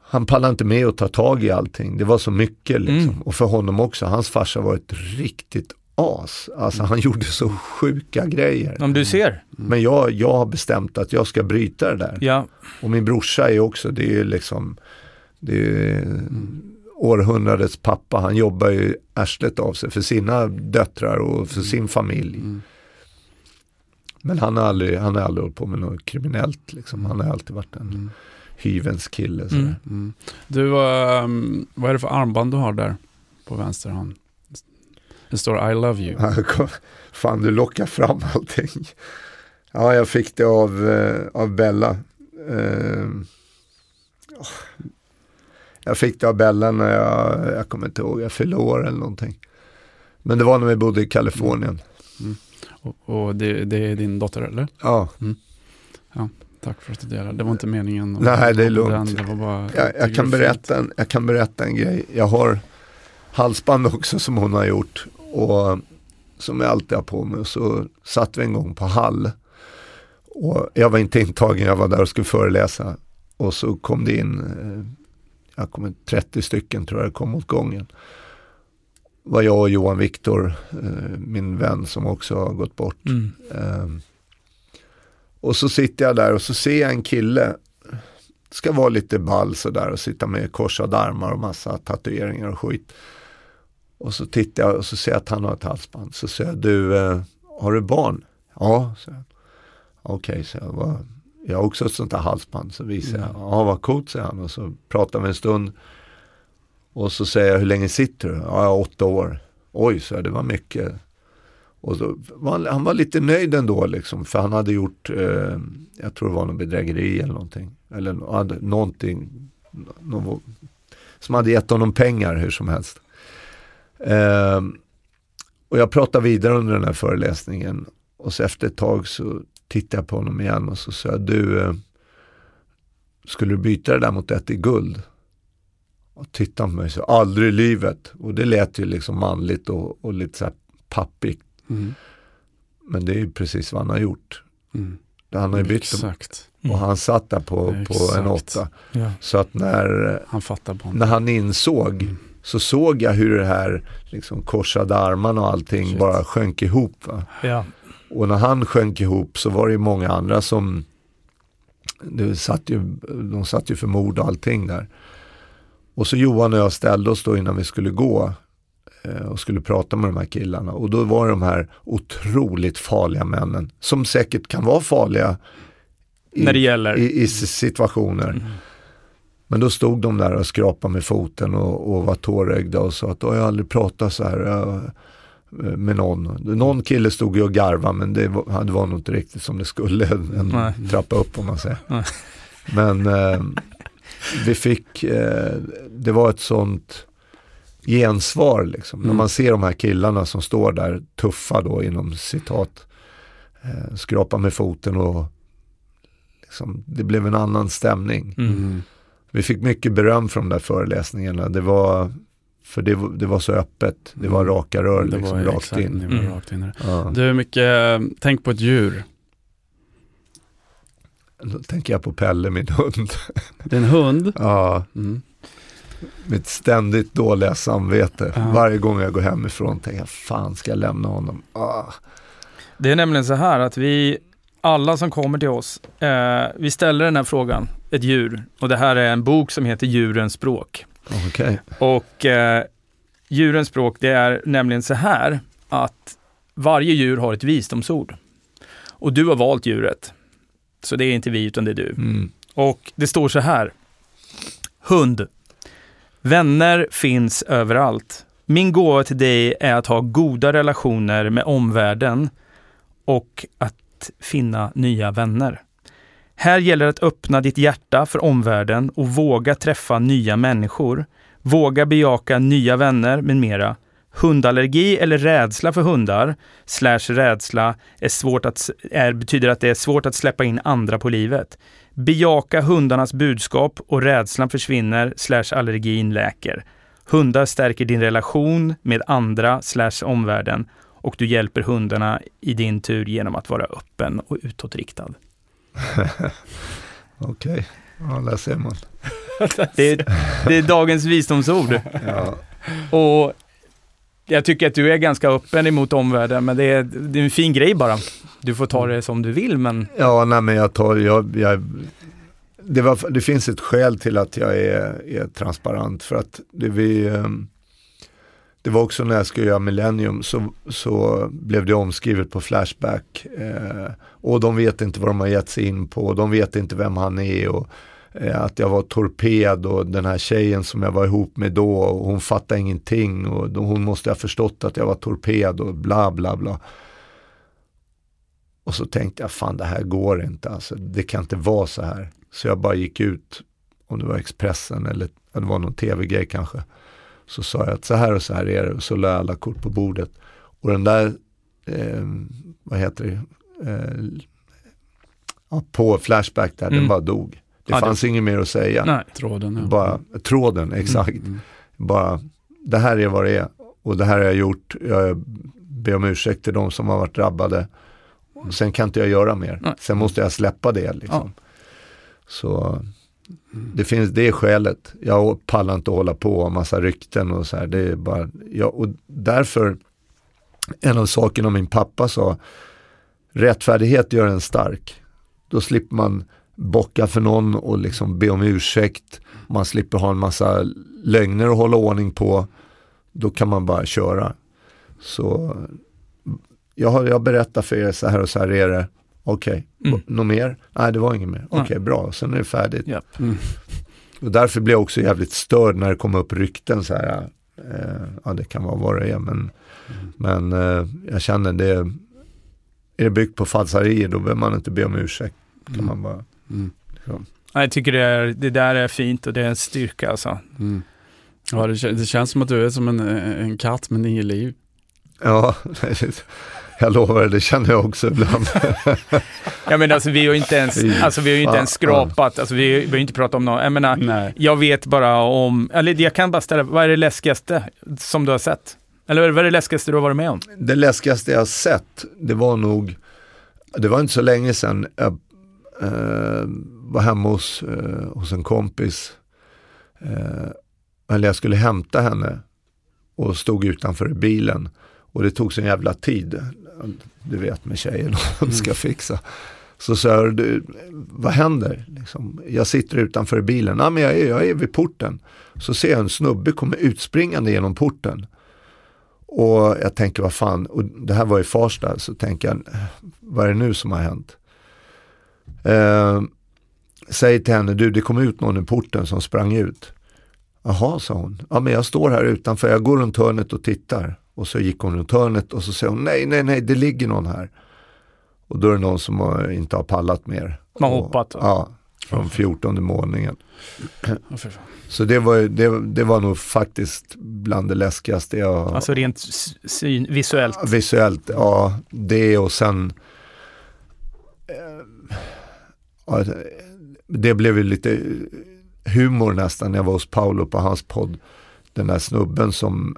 [SPEAKER 3] han pallade inte med att ta tag i allting. Det var så mycket liksom.
[SPEAKER 2] Mm.
[SPEAKER 3] Och för honom också. Hans farsa var ett riktigt as. Alltså han gjorde så sjuka grejer.
[SPEAKER 2] Om du ser.
[SPEAKER 3] Men jag, jag har bestämt att jag ska bryta det där.
[SPEAKER 2] Ja,
[SPEAKER 3] Och min brorsa är också, det är ju liksom, det är århundradets pappa. Han jobbar ju arslet av sig för sina döttrar och för sin familj.
[SPEAKER 1] Mm.
[SPEAKER 3] Men han har aldrig, han har aldrig hållit på med något kriminellt liksom. Han har alltid varit en
[SPEAKER 1] Mm.
[SPEAKER 3] hyvens kille.
[SPEAKER 2] Mm.
[SPEAKER 1] Mm. Du, um, vad är det för armband du har där på vänster hand? Det står I love you.
[SPEAKER 3] Fan, du lockar fram allting. Ja, jag fick det av, eh, av Bella. Eh, åh. jag fick det av Bella när jag, jag kommer inte ihåg, jag fyllde år eller någonting. Men det var när vi bodde i Kalifornien.
[SPEAKER 1] Och, och det, det är din dotter eller?
[SPEAKER 3] Ja,
[SPEAKER 1] Tack för att du delade. Det var inte meningen.
[SPEAKER 3] Nej, det är lugnt.
[SPEAKER 1] Den, det bara,
[SPEAKER 3] jag, jag, kan berätta en, jag kan berätta en grej. Jag har halsband också som hon har gjort. Och som jag alltid har på mig. Så satt vi en gång på Hall. Och jag var inte intagen, jag var där och skulle föreläsa. Och så kom det in, eh, jag kommer 30 stycken tror jag det kom åt gången. var jag och Johan Viktor, eh, min vän som också har gått bort.
[SPEAKER 2] mm.
[SPEAKER 3] Ehm, och så sitter jag där och så ser jag en kille, ska vara lite ball sådär och sitta med korsade armar och massa tatueringar och skit. Och så tittar jag och så ser jag att han har ett halsband. Så säger jag, du, eh, har du barn? Ja, säger han. Okej, så jag. Jag har också ett sånt där halsband. Så visar jag,
[SPEAKER 1] Mm.
[SPEAKER 3] ja vad coolt säger han. Och så pratar vi en stund. Och så säger jag, hur länge sitter du? Ja, jag har åtta år. Oj, så jag, det var mycket. Och så han, han var lite nöjd ändå liksom, för han hade gjort, eh, jag tror det var någon bedrägeri eller någonting. Eller hade någonting nå- som hade gett honom pengar hur som helst. Eh, och jag pratade vidare under den här föreläsningen och så efter ett tag så tittade jag på honom igen och så sa jag, du, eh, skulle du byta det där mot ett i guld? Och tittade på mig så, aldrig i livet. Och det lät ju liksom manligt och, och lite så här pappigt.
[SPEAKER 1] Mm.
[SPEAKER 3] Men det är ju precis vad han har gjort.
[SPEAKER 1] Mm.
[SPEAKER 3] Han har ju bytt
[SPEAKER 1] Exakt.
[SPEAKER 3] och han satt där på, på en åtta.
[SPEAKER 2] Ja.
[SPEAKER 3] Så att när,
[SPEAKER 1] Han
[SPEAKER 3] när han insåg
[SPEAKER 1] Mm.
[SPEAKER 3] Så såg jag hur det här liksom korsade armarna och allting
[SPEAKER 1] Shit.
[SPEAKER 3] bara sjönk ihop. Va?
[SPEAKER 2] Ja.
[SPEAKER 3] Och när han sjönk ihop så var det ju många andra som det satt ju, de satt ju för mord och allting där. Och så Johan och jag ställde oss då innan vi skulle gå eh, och skulle prata med de här killarna. Och då var de här otroligt farliga männen som säkert kan vara farliga i,
[SPEAKER 2] När det gäller.
[SPEAKER 3] i, i situationer.
[SPEAKER 2] Mm.
[SPEAKER 3] Men då stod de där och skrapade med foten och, och var tårögda och sa att "Åh, jag har aldrig pratat så här. Jag, eh, med någon. Någon kille stod ju och garvade men det var, det var nog inte riktigt som det skulle en
[SPEAKER 2] Nej.
[SPEAKER 3] trappa upp om man säger.
[SPEAKER 2] Nej.
[SPEAKER 3] Men eh, vi fick, eh, det var ett sånt gensvar liksom. När
[SPEAKER 1] Mm.
[SPEAKER 3] man ser de här killarna som står där tuffa då inom citat, eh, skrapar med foten och liksom, det blev en annan stämning.
[SPEAKER 2] Mm.
[SPEAKER 3] Vi fick mycket beröm från de där föreläsningarna. Det var, för det, var- det var så öppet. Det var
[SPEAKER 1] Mm.
[SPEAKER 3] raka rör
[SPEAKER 1] Det
[SPEAKER 3] liksom,
[SPEAKER 1] var
[SPEAKER 3] rakt
[SPEAKER 1] exakt,
[SPEAKER 3] in.
[SPEAKER 1] det var
[SPEAKER 2] Mm.
[SPEAKER 1] rakt in.
[SPEAKER 3] Ja.
[SPEAKER 1] Du, mycket, tänk på ett djur.
[SPEAKER 3] Då tänker jag på Pelle, min hund.
[SPEAKER 1] En hund.
[SPEAKER 3] Ja,
[SPEAKER 1] Mm.
[SPEAKER 3] mitt ständigt dåliga samvete.
[SPEAKER 1] Ja.
[SPEAKER 3] Varje gång jag går hemifrån tänker jag, fan ska jag lämna honom? Ah.
[SPEAKER 2] Det är nämligen så här att vi, alla som kommer till oss, eh, vi ställer den här frågan, ett djur. Och det här är en bok som heter Djurens språk.
[SPEAKER 3] Okej.
[SPEAKER 2] Och eh, djurens språk, det är nämligen så här att varje djur har ett visdomsord. Och du har valt djuret. Så det är inte vi, utan det är du.
[SPEAKER 3] Mm.
[SPEAKER 2] Och det står så här. Hund. Vänner finns överallt. Min gåva till dig är att ha goda relationer med omvärlden och att finna nya vänner. Här gäller det att öppna ditt hjärta för omvärlden och våga träffa nya människor. Våga bejaka nya vänner med mera. Hundallergi eller rädsla för hundar, slash rädsla, är svårt att, är, betyder att det är svårt att släppa in andra på livet. Bejaka hundarnas budskap och rädslan försvinner, slash allergin läker. Hundar stärker din relation med andra, slash omvärlden och du hjälper hundarna i din tur genom att vara öppen och utåtriktad.
[SPEAKER 3] Okej, ja där ser man.
[SPEAKER 2] Det är, det är dagens visdomsord.
[SPEAKER 3] Ja.
[SPEAKER 2] Och jag tycker att du är ganska öppen emot omvärlden, men det är, det är en fin grej bara. Du får ta det som du vill, men
[SPEAKER 3] Ja, nej men jag tar, jag, jag, det, var, det finns ett skäl till att jag är, är transparent för att det vi, ehm, det var också när jag skulle göra Millennium så, så blev det omskrivet på Flashback eh, och de vet inte vad de har gett sig in på, de vet inte vem han är och eh, att jag var torped och den här tjejen som jag var ihop med då och hon fattade ingenting och då, hon måste ha förstått att jag var torped och bla bla bla. Och så tänkte jag, fan det här går inte, alltså, det kan inte vara så här. Så jag bara gick ut, om det var Expressen eller det var någon tv-grej kanske. Så sa jag att så här och så här är det och så la jag alla kort på bordet. Och den där, eh, vad heter det, eh, ja, på Flashback där,
[SPEAKER 2] Mm.
[SPEAKER 3] den bara dog. Det
[SPEAKER 2] Ja, det-
[SPEAKER 3] fanns inget mer att säga.
[SPEAKER 2] nej.
[SPEAKER 1] Tråden. Ja.
[SPEAKER 3] Bara, tråden, exakt.
[SPEAKER 1] Mm.
[SPEAKER 3] Bara, det här är vad det är. Och det här har jag gjort. Jag ber om ursäkt till de som har varit drabbade. Och sen kan inte jag göra mer.
[SPEAKER 2] Nej.
[SPEAKER 3] Sen måste jag släppa det. Liksom. Så det, finns, det är skälet. Jag pallar inte att hålla på och massa rykten och så här. Det är bara, ja, och därför, en av sakerna min pappa sa, rättfärdighet gör en stark. Då slipper man bocka för någon och liksom be om ursäkt. Man slipper ha en massa lögner att hålla ordning på. Då kan man bara köra. Så jag har jag berättar för er så här och så här är det. Okej,
[SPEAKER 2] Mm.
[SPEAKER 3] något mer? Nej, det var inget mer. Okej,
[SPEAKER 2] Nej.
[SPEAKER 3] bra. Sen är det färdigt.
[SPEAKER 2] Japp.
[SPEAKER 1] Mm.
[SPEAKER 3] Och därför blev jag också jävligt störd när det kom upp rykten så här. Eh, ja, det kan vara vad det är, men, men eh, jag känner det. Är det byggt på falsarier, då behöver man inte be om ursäkt. Kan man bara,
[SPEAKER 1] Mm.
[SPEAKER 2] Ja, Jag tycker det, är, det där är fint och det är en styrka alltså.
[SPEAKER 1] Mm. Ja, det, det känns som att du är som en, en katt med nio liv.
[SPEAKER 3] ja, jag lovar det, känner jag också ibland.
[SPEAKER 2] Ja men alltså vi har ju inte ens, alltså, vi har ju inte ens skrapat, alltså, vi, vi har ju inte pratat om något. Jag menar,
[SPEAKER 1] Nej.
[SPEAKER 2] jag vet bara om, eller jag kan bara ställa, vad är det läskigaste som du har sett? Eller vad är det läskigaste du har varit med om?
[SPEAKER 3] Det läskigaste jag har sett, det var nog, det var inte så länge sedan, jag eh, var hemma hos, eh, hos en kompis. Eh, eller jag skulle hämta henne och stod utanför bilen. Och det tog sån jävla tid. Du vet med tjejer, de ska fixa. Så sa jag, vad händer? Liksom, jag sitter utanför bilen, ja, men jag, är, jag är vid porten. Så ser jag en snubbe komma utspringande genom porten. Och jag tänker, vad fan, och det här var i Farsta, så tänker jag, vad är det nu som har hänt? Eh, säger till henne, du det kom ut någon i porten som sprang ut. Jaha, sa hon. Ja men jag står här utanför, jag går runt hörnet och tittar. Och så gick hon runt hörnet och så säger hon nej, nej, nej, det ligger någon här. Och då är det någon som har, inte har pallat mer.
[SPEAKER 2] Man
[SPEAKER 3] Och-
[SPEAKER 2] hoppat.
[SPEAKER 3] Ja, från fjortonde våningen.
[SPEAKER 1] Fan.
[SPEAKER 3] Så det var, det, det var nog faktiskt bland det läskigaste jag
[SPEAKER 2] Alltså rent syn, visuellt.
[SPEAKER 3] Visuellt, ja det och sen eh, ja, Det blev ju lite humor nästan när jag var hos Paolo på hans podd. Den där snubben som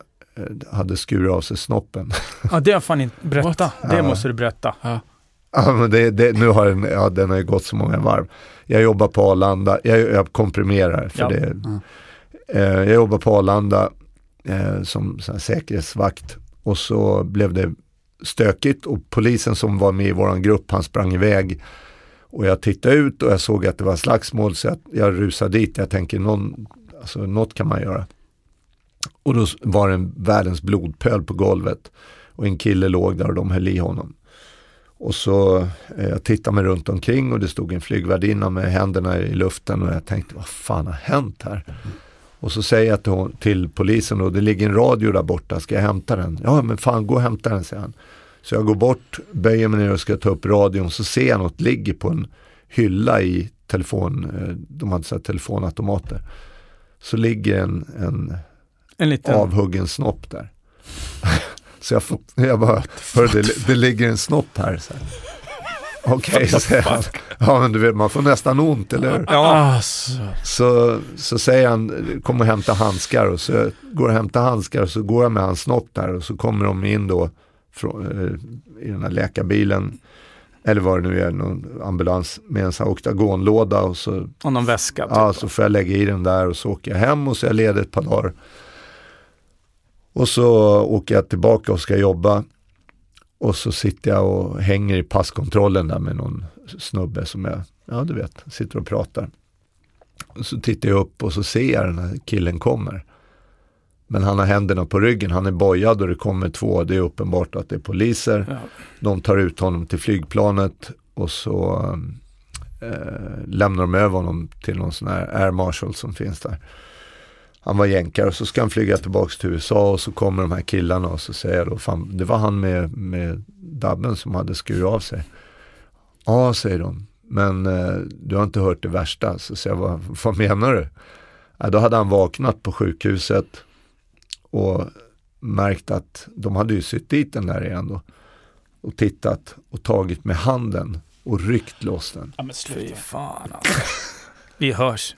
[SPEAKER 3] hade skurit av sig snoppen.
[SPEAKER 2] Ja, det har fan inte, berätta. Det
[SPEAKER 3] Ja.
[SPEAKER 2] måste du berätta.
[SPEAKER 3] Ja, men det, det, nu har den, ja, den har ju gått så många varv. Jag jobbar på Arlanda, jag, jag komprimerar för
[SPEAKER 2] Ja.
[SPEAKER 3] det.
[SPEAKER 1] Mm.
[SPEAKER 3] Eh, jag jobbar på Arlanda eh, som säkerhetsvakt och så blev det stökigt och polisen som var med i våran grupp han sprang iväg och jag tittade ut och jag såg att det var slagsmål så jag, jag rusade dit. Jag tänker någon, alltså, något kan man göra. Och då var det en världens blodpöl på golvet och en kille låg där och de höll i honom. Och så eh, jag tittade mig runt omkring och det stod en flygvärdinna med händerna i luften och jag tänkte vad fan har hänt här? Och så säger jag till, hon, till polisen och det ligger en radio där borta, ska jag hämta den? Ja men fan gå och hämta den säger han. Så jag går bort, böjer mig ner och ska ta upp radion så ser jag något ligger på en hylla i telefon, eh, de hade så telefonautomater. Så ligger en, en
[SPEAKER 2] en liten...
[SPEAKER 3] avhuggen snopp där. så jag, får, jag bara, hör det, det ligger en snopp här. så här. Okej, säger han. Ja men du vet, man får nästan ont, eller hur?
[SPEAKER 2] Ja.
[SPEAKER 3] Så, så säger han, kom och hämta handskar och så jag går och hämtar handskar och så går jag med hans snopp där och så kommer de in då från, eh, i den här läkarbilen eller vad det nu är, någon ambulans med en sån här oktagonlåda och så,
[SPEAKER 2] och någon väska. Typ.
[SPEAKER 3] ja, så får jag lägga i den där och så åker jag hem och så är jag ledig ett par dagar. Och så åker jag tillbaka och ska jobba och så sitter jag och hänger i passkontrollen där med någon snubbe som jag, ja du vet, sitter och pratar. Och så tittar jag upp och så ser jag den här killen kommer. Men han har händerna på ryggen, han är bojad och det kommer två, det är uppenbart att det är poliser.
[SPEAKER 2] Ja.
[SPEAKER 3] De tar ut honom till flygplanet och så eh, lämnar de över honom till någon sån här air marshal som finns där. Han var jänkare och så ska han flyga tillbaks till USA och så kommer de här killarna och så säger jag då, fan, det var han med, med dabben som hade skurit av sig. Ja, säger de, men eh, du har inte hört det värsta. Så säger jag, vad, vad menar du? Ja, då hade han vaknat på sjukhuset och märkt att de hade ju sytt dit den där igen då. Och tittat och tagit med handen och ryckt loss den.
[SPEAKER 1] Ja, men
[SPEAKER 2] Fy fan alltså. Vi hörs.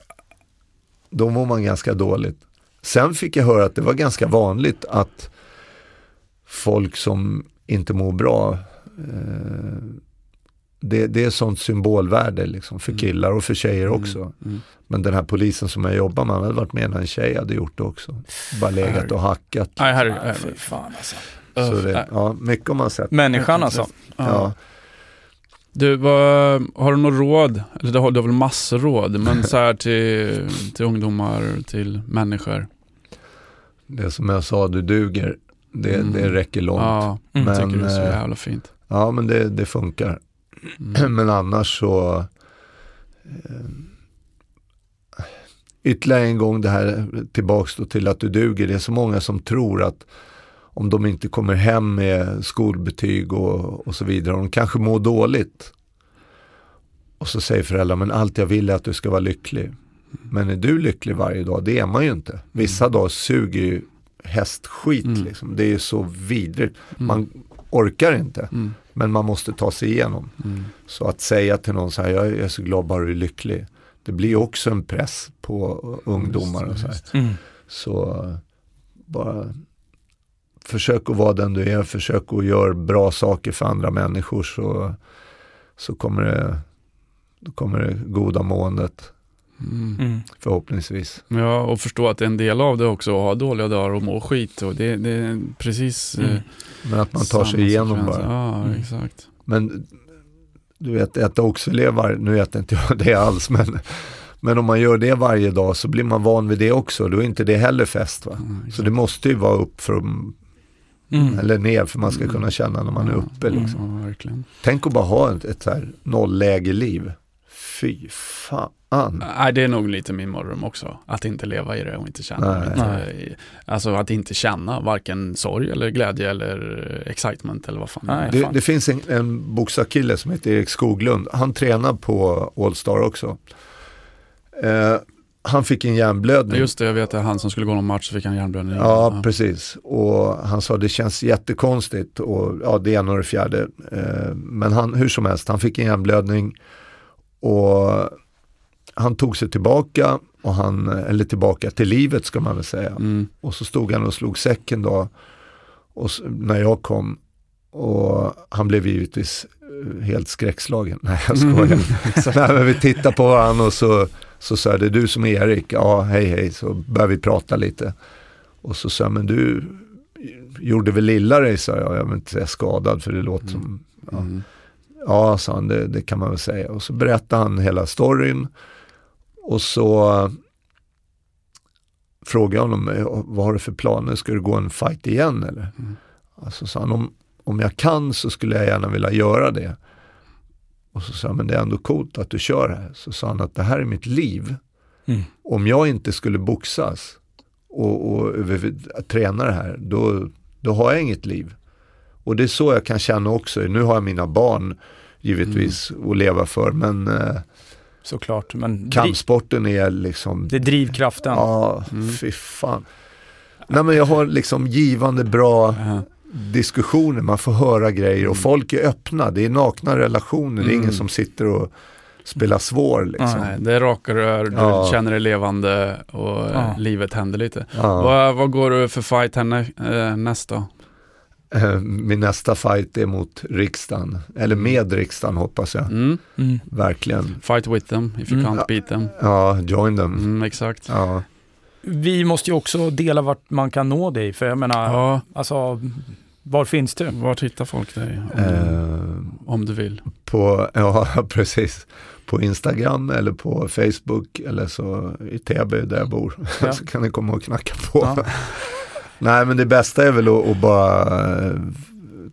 [SPEAKER 3] Då mår man ganska dåligt. Sen fick jag höra att det var ganska vanligt att folk som inte mår bra, eh, det, det är sånt symbolvärde liksom för
[SPEAKER 1] Mm.
[SPEAKER 3] killar och för tjejer också.
[SPEAKER 1] Mm.
[SPEAKER 3] Men den här polisen som jag jobbar med, han hade varit med när en tjej hade gjort det också. Bara legat och hackat.
[SPEAKER 1] Nej, herre,
[SPEAKER 2] Nej, fy fan alltså.
[SPEAKER 3] Så det, ja, mycket har man sett.
[SPEAKER 2] Människan alltså.
[SPEAKER 3] Ja.
[SPEAKER 1] Du, vad, har du något råd? Eller du har, du har väl massor råd, men så här till, till ungdomar, till människor.
[SPEAKER 3] Det som jag sa, du duger. Det,
[SPEAKER 1] Mm.
[SPEAKER 3] det räcker långt. Ja,
[SPEAKER 1] Ja, jag
[SPEAKER 3] Men,
[SPEAKER 1] tycker det är så
[SPEAKER 3] eh,
[SPEAKER 1] jävla fint.
[SPEAKER 3] men det, det funkar.
[SPEAKER 1] Mm.
[SPEAKER 3] Men annars så eh, Ytterligare en gång det här tillbaks då till att du duger. Det är så många som tror att om de inte kommer hem med skolbetyg och, och så vidare, och de kanske mår dåligt. Och så säger föräldrar, men allt jag vill är att du ska vara lycklig. Men är du lycklig varje dag? Det är man ju inte. Vissa dagar suger ju hästskit
[SPEAKER 1] Mm.
[SPEAKER 3] liksom. Det är så vidrigt.
[SPEAKER 1] Mm.
[SPEAKER 3] Man orkar inte,
[SPEAKER 1] Mm.
[SPEAKER 3] men man måste ta sig igenom.
[SPEAKER 1] Mm.
[SPEAKER 3] Så att säga till någon så här, jag är så glad bara du är lycklig. Det blir också en press på ungdomar och så här.
[SPEAKER 2] Mm.
[SPEAKER 3] Så bara försök att vara den du är, försök att göra bra saker för andra människor så, så kommer, det, då kommer det goda måendet
[SPEAKER 1] Mm.
[SPEAKER 2] Mm.
[SPEAKER 3] förhoppningsvis.
[SPEAKER 1] Ja, och förstå att det är en del av det också att ha dåliga dagar och må skit. Och det, det är precis
[SPEAKER 2] Mm.
[SPEAKER 1] eh,
[SPEAKER 3] Men att man tar sig igenom
[SPEAKER 1] sekvens.
[SPEAKER 3] bara.
[SPEAKER 1] Ja,
[SPEAKER 2] Mm.
[SPEAKER 1] exakt.
[SPEAKER 3] Men du vet, äta oxfilé nu äter inte jag det alls, men, men om man gör det varje dag så blir man van vid det också. Då är inte det heller fest. Va?
[SPEAKER 1] Ja,
[SPEAKER 3] Så det måste ju vara upp för,
[SPEAKER 2] Mm.
[SPEAKER 3] eller ner för man ska
[SPEAKER 1] Mm.
[SPEAKER 3] kunna känna när man är uppe. Liksom.
[SPEAKER 1] Ja.
[SPEAKER 3] Tänk att bara ha ett, ett här nollläge-liv. Fy fan. an.
[SPEAKER 1] Nej, det är nog lite min mardröm också. Att inte leva i det och inte känna.
[SPEAKER 3] Nej.
[SPEAKER 1] Inte, alltså att inte känna varken sorg eller glädje eller excitement eller vad fan
[SPEAKER 2] Nej.
[SPEAKER 3] Det,
[SPEAKER 2] fan.
[SPEAKER 3] det finns en, en boxarkille som heter Erik Skoglund. Han tränar på Allstar också. Eh, han fick en hjärnblödning.
[SPEAKER 1] Just det, jag vet att han som skulle gå någon match så fick han hjärnblödning.
[SPEAKER 3] Ja, precis. Och han sa det känns jättekonstigt och ja, det ena och det fjärde. Eh, men han, hur som helst, han fick en hjärnblödning och han tog sig tillbaka, och han, eller tillbaka till livet ska man väl säga.
[SPEAKER 1] Mm.
[SPEAKER 3] Och så stod han och slog säcken då och, när jag kom. Och han blev givetvis helt skräckslagen. Nej jag skojar. Nej, men vi tittade på varandra och så, så sa jag, det är du som är Erik. Ja, hej hej. Så började vi prata lite. Och så sa jag, men du gjorde väl illa dig, sa jag. Jag vill inte säga skadad för det låter som, ja.
[SPEAKER 1] Mm.
[SPEAKER 3] Ja, sa han, det, det kan man väl säga. Och så berättade han hela storyn. Och så eh, frågade jag honom, vad har du för planer? Ska du gå en fight igen eller?
[SPEAKER 1] Mm.
[SPEAKER 3] Alltså sa han, om, om jag kan så skulle jag gärna vilja göra det. Och så sa han, men det är ändå coolt att du kör här. Så sa han att det här är mitt liv.
[SPEAKER 2] Mm.
[SPEAKER 3] Om jag inte skulle boxas och, och över, träna det här, då, då har jag inget liv. Och det är så jag kan känna också. Nu har jag mina barn givetvis att leva för, men eh,
[SPEAKER 2] Såklart. Men
[SPEAKER 3] kampsporten är liksom
[SPEAKER 2] det är drivkraften.
[SPEAKER 3] Ja,
[SPEAKER 1] Mm.
[SPEAKER 3] fy fan. Nej men jag har liksom givande bra
[SPEAKER 1] Ja.
[SPEAKER 3] Diskussioner, man får höra grejer och folk är öppna. Det är nakna relationer, det är ingen
[SPEAKER 1] Mm.
[SPEAKER 3] som sitter och spelar svår liksom.
[SPEAKER 1] Nej, det är raka rör, du
[SPEAKER 3] Ja.
[SPEAKER 1] känner dig levande och eh,
[SPEAKER 2] Ja.
[SPEAKER 1] livet händer lite.
[SPEAKER 3] Ja.
[SPEAKER 1] Vad, vad går du för fight henne eh, nästa?
[SPEAKER 3] Eh, Min nästa fight är mot riksdagen, eller med riksdagen hoppas jag,
[SPEAKER 1] Mm.
[SPEAKER 2] Mm.
[SPEAKER 3] verkligen.
[SPEAKER 1] Fight with them if you
[SPEAKER 2] Mm.
[SPEAKER 1] can't beat them.
[SPEAKER 3] Ja, join them.
[SPEAKER 1] Mm, exakt.
[SPEAKER 2] Vi måste ju också dela vart man kan nå dig, för jag menar,
[SPEAKER 1] Ja,
[SPEAKER 2] alltså, var finns du?
[SPEAKER 1] vart hittar folk dig? Om, du,
[SPEAKER 3] Eh,
[SPEAKER 1] om du vill.
[SPEAKER 3] på, ja precis, på Instagram eller på Facebook eller så i Täby där jag bor.
[SPEAKER 2] Ja.
[SPEAKER 3] så kan ni komma och knacka på.
[SPEAKER 2] Ja.
[SPEAKER 3] Nej men det bästa är väl att, att bara eh,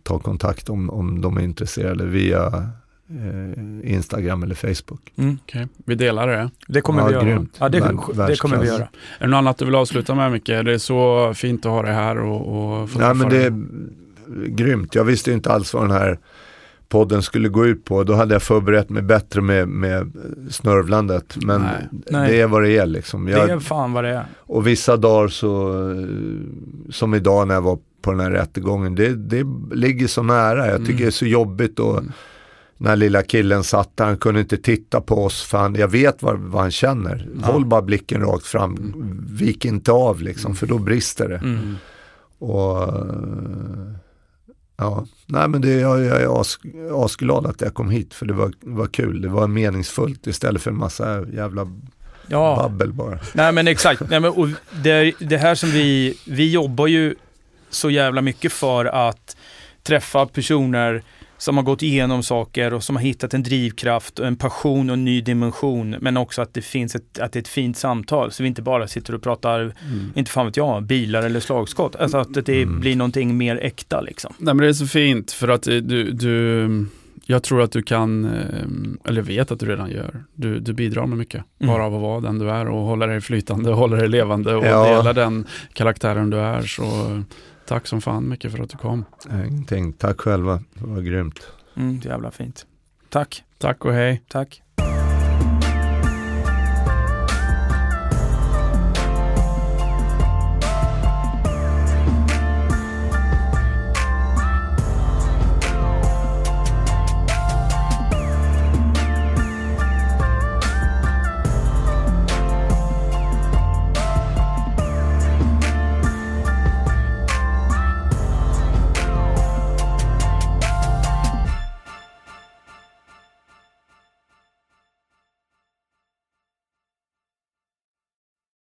[SPEAKER 3] ta kontakt om, om de är intresserade via Instagram eller Facebook.
[SPEAKER 2] Mm.
[SPEAKER 1] Okej, vi delar det.
[SPEAKER 2] Det kommer
[SPEAKER 3] Ja,
[SPEAKER 2] vi göra.
[SPEAKER 3] grymt.
[SPEAKER 2] Ja, det,
[SPEAKER 3] Vär-
[SPEAKER 2] det kommer vi göra.
[SPEAKER 1] Är det något annat du vill avsluta med Micke? Det är så fint att ha dig här och, och få
[SPEAKER 3] Nej men det är grymt. Jag visste ju inte alls vad den här podden skulle gå ut på. Då hade jag förberett mig bättre med, med snörvlandet. Men
[SPEAKER 1] Nej.
[SPEAKER 2] Nej.
[SPEAKER 3] det är vad det är liksom. Jag,
[SPEAKER 2] Det är fan vad det är.
[SPEAKER 3] Och vissa dagar så, eh, som idag när jag var på den här rättegången, det, det ligger så nära. Jag tycker
[SPEAKER 1] Mm.
[SPEAKER 3] det är så jobbigt och
[SPEAKER 1] Mm.
[SPEAKER 3] När lilla killen satt där, han kunde inte titta på oss för han, jag vet vad, vad han känner.
[SPEAKER 1] Ja.
[SPEAKER 3] Håll bara blicken rakt fram,
[SPEAKER 1] Mm.
[SPEAKER 3] vik inte av liksom, för då brister det.
[SPEAKER 2] Mm.
[SPEAKER 3] Och ja, nej men det, jag, jag är as, asglad att jag kom hit för det var, var kul. Det var meningsfullt istället för en massa jävla
[SPEAKER 2] Ja,
[SPEAKER 3] babbel bara.
[SPEAKER 2] nej men exakt. Nej, men, och det, det här som vi, vi jobbar ju så jävla mycket för att träffa personer som har gått igenom saker och som har hittat en drivkraft och en passion och en ny dimension. Men också att det finns ett, att det är ett fint samtal. Så vi inte bara sitter och pratar,
[SPEAKER 1] Mm.
[SPEAKER 2] inte fan vet jag, bilar eller slagskott. Alltså att det
[SPEAKER 3] Mm.
[SPEAKER 2] blir någonting mer äkta liksom.
[SPEAKER 1] Nej men det är så fint för att eh, du, du jag tror att du kan, eh, eller vet att du redan gör, du, du bidrar med mycket.
[SPEAKER 2] Mm.
[SPEAKER 1] Bara av att vara den du är och hålla dig flytande hålla dig levande och
[SPEAKER 3] Ja.
[SPEAKER 1] dela den karaktären du är. Så tack som fan mycket för att du kom.
[SPEAKER 3] Ingenting, tack själva, det var grymt.
[SPEAKER 2] Mm, det är jävla fint. Tack,
[SPEAKER 1] Tack och hej.
[SPEAKER 2] tack.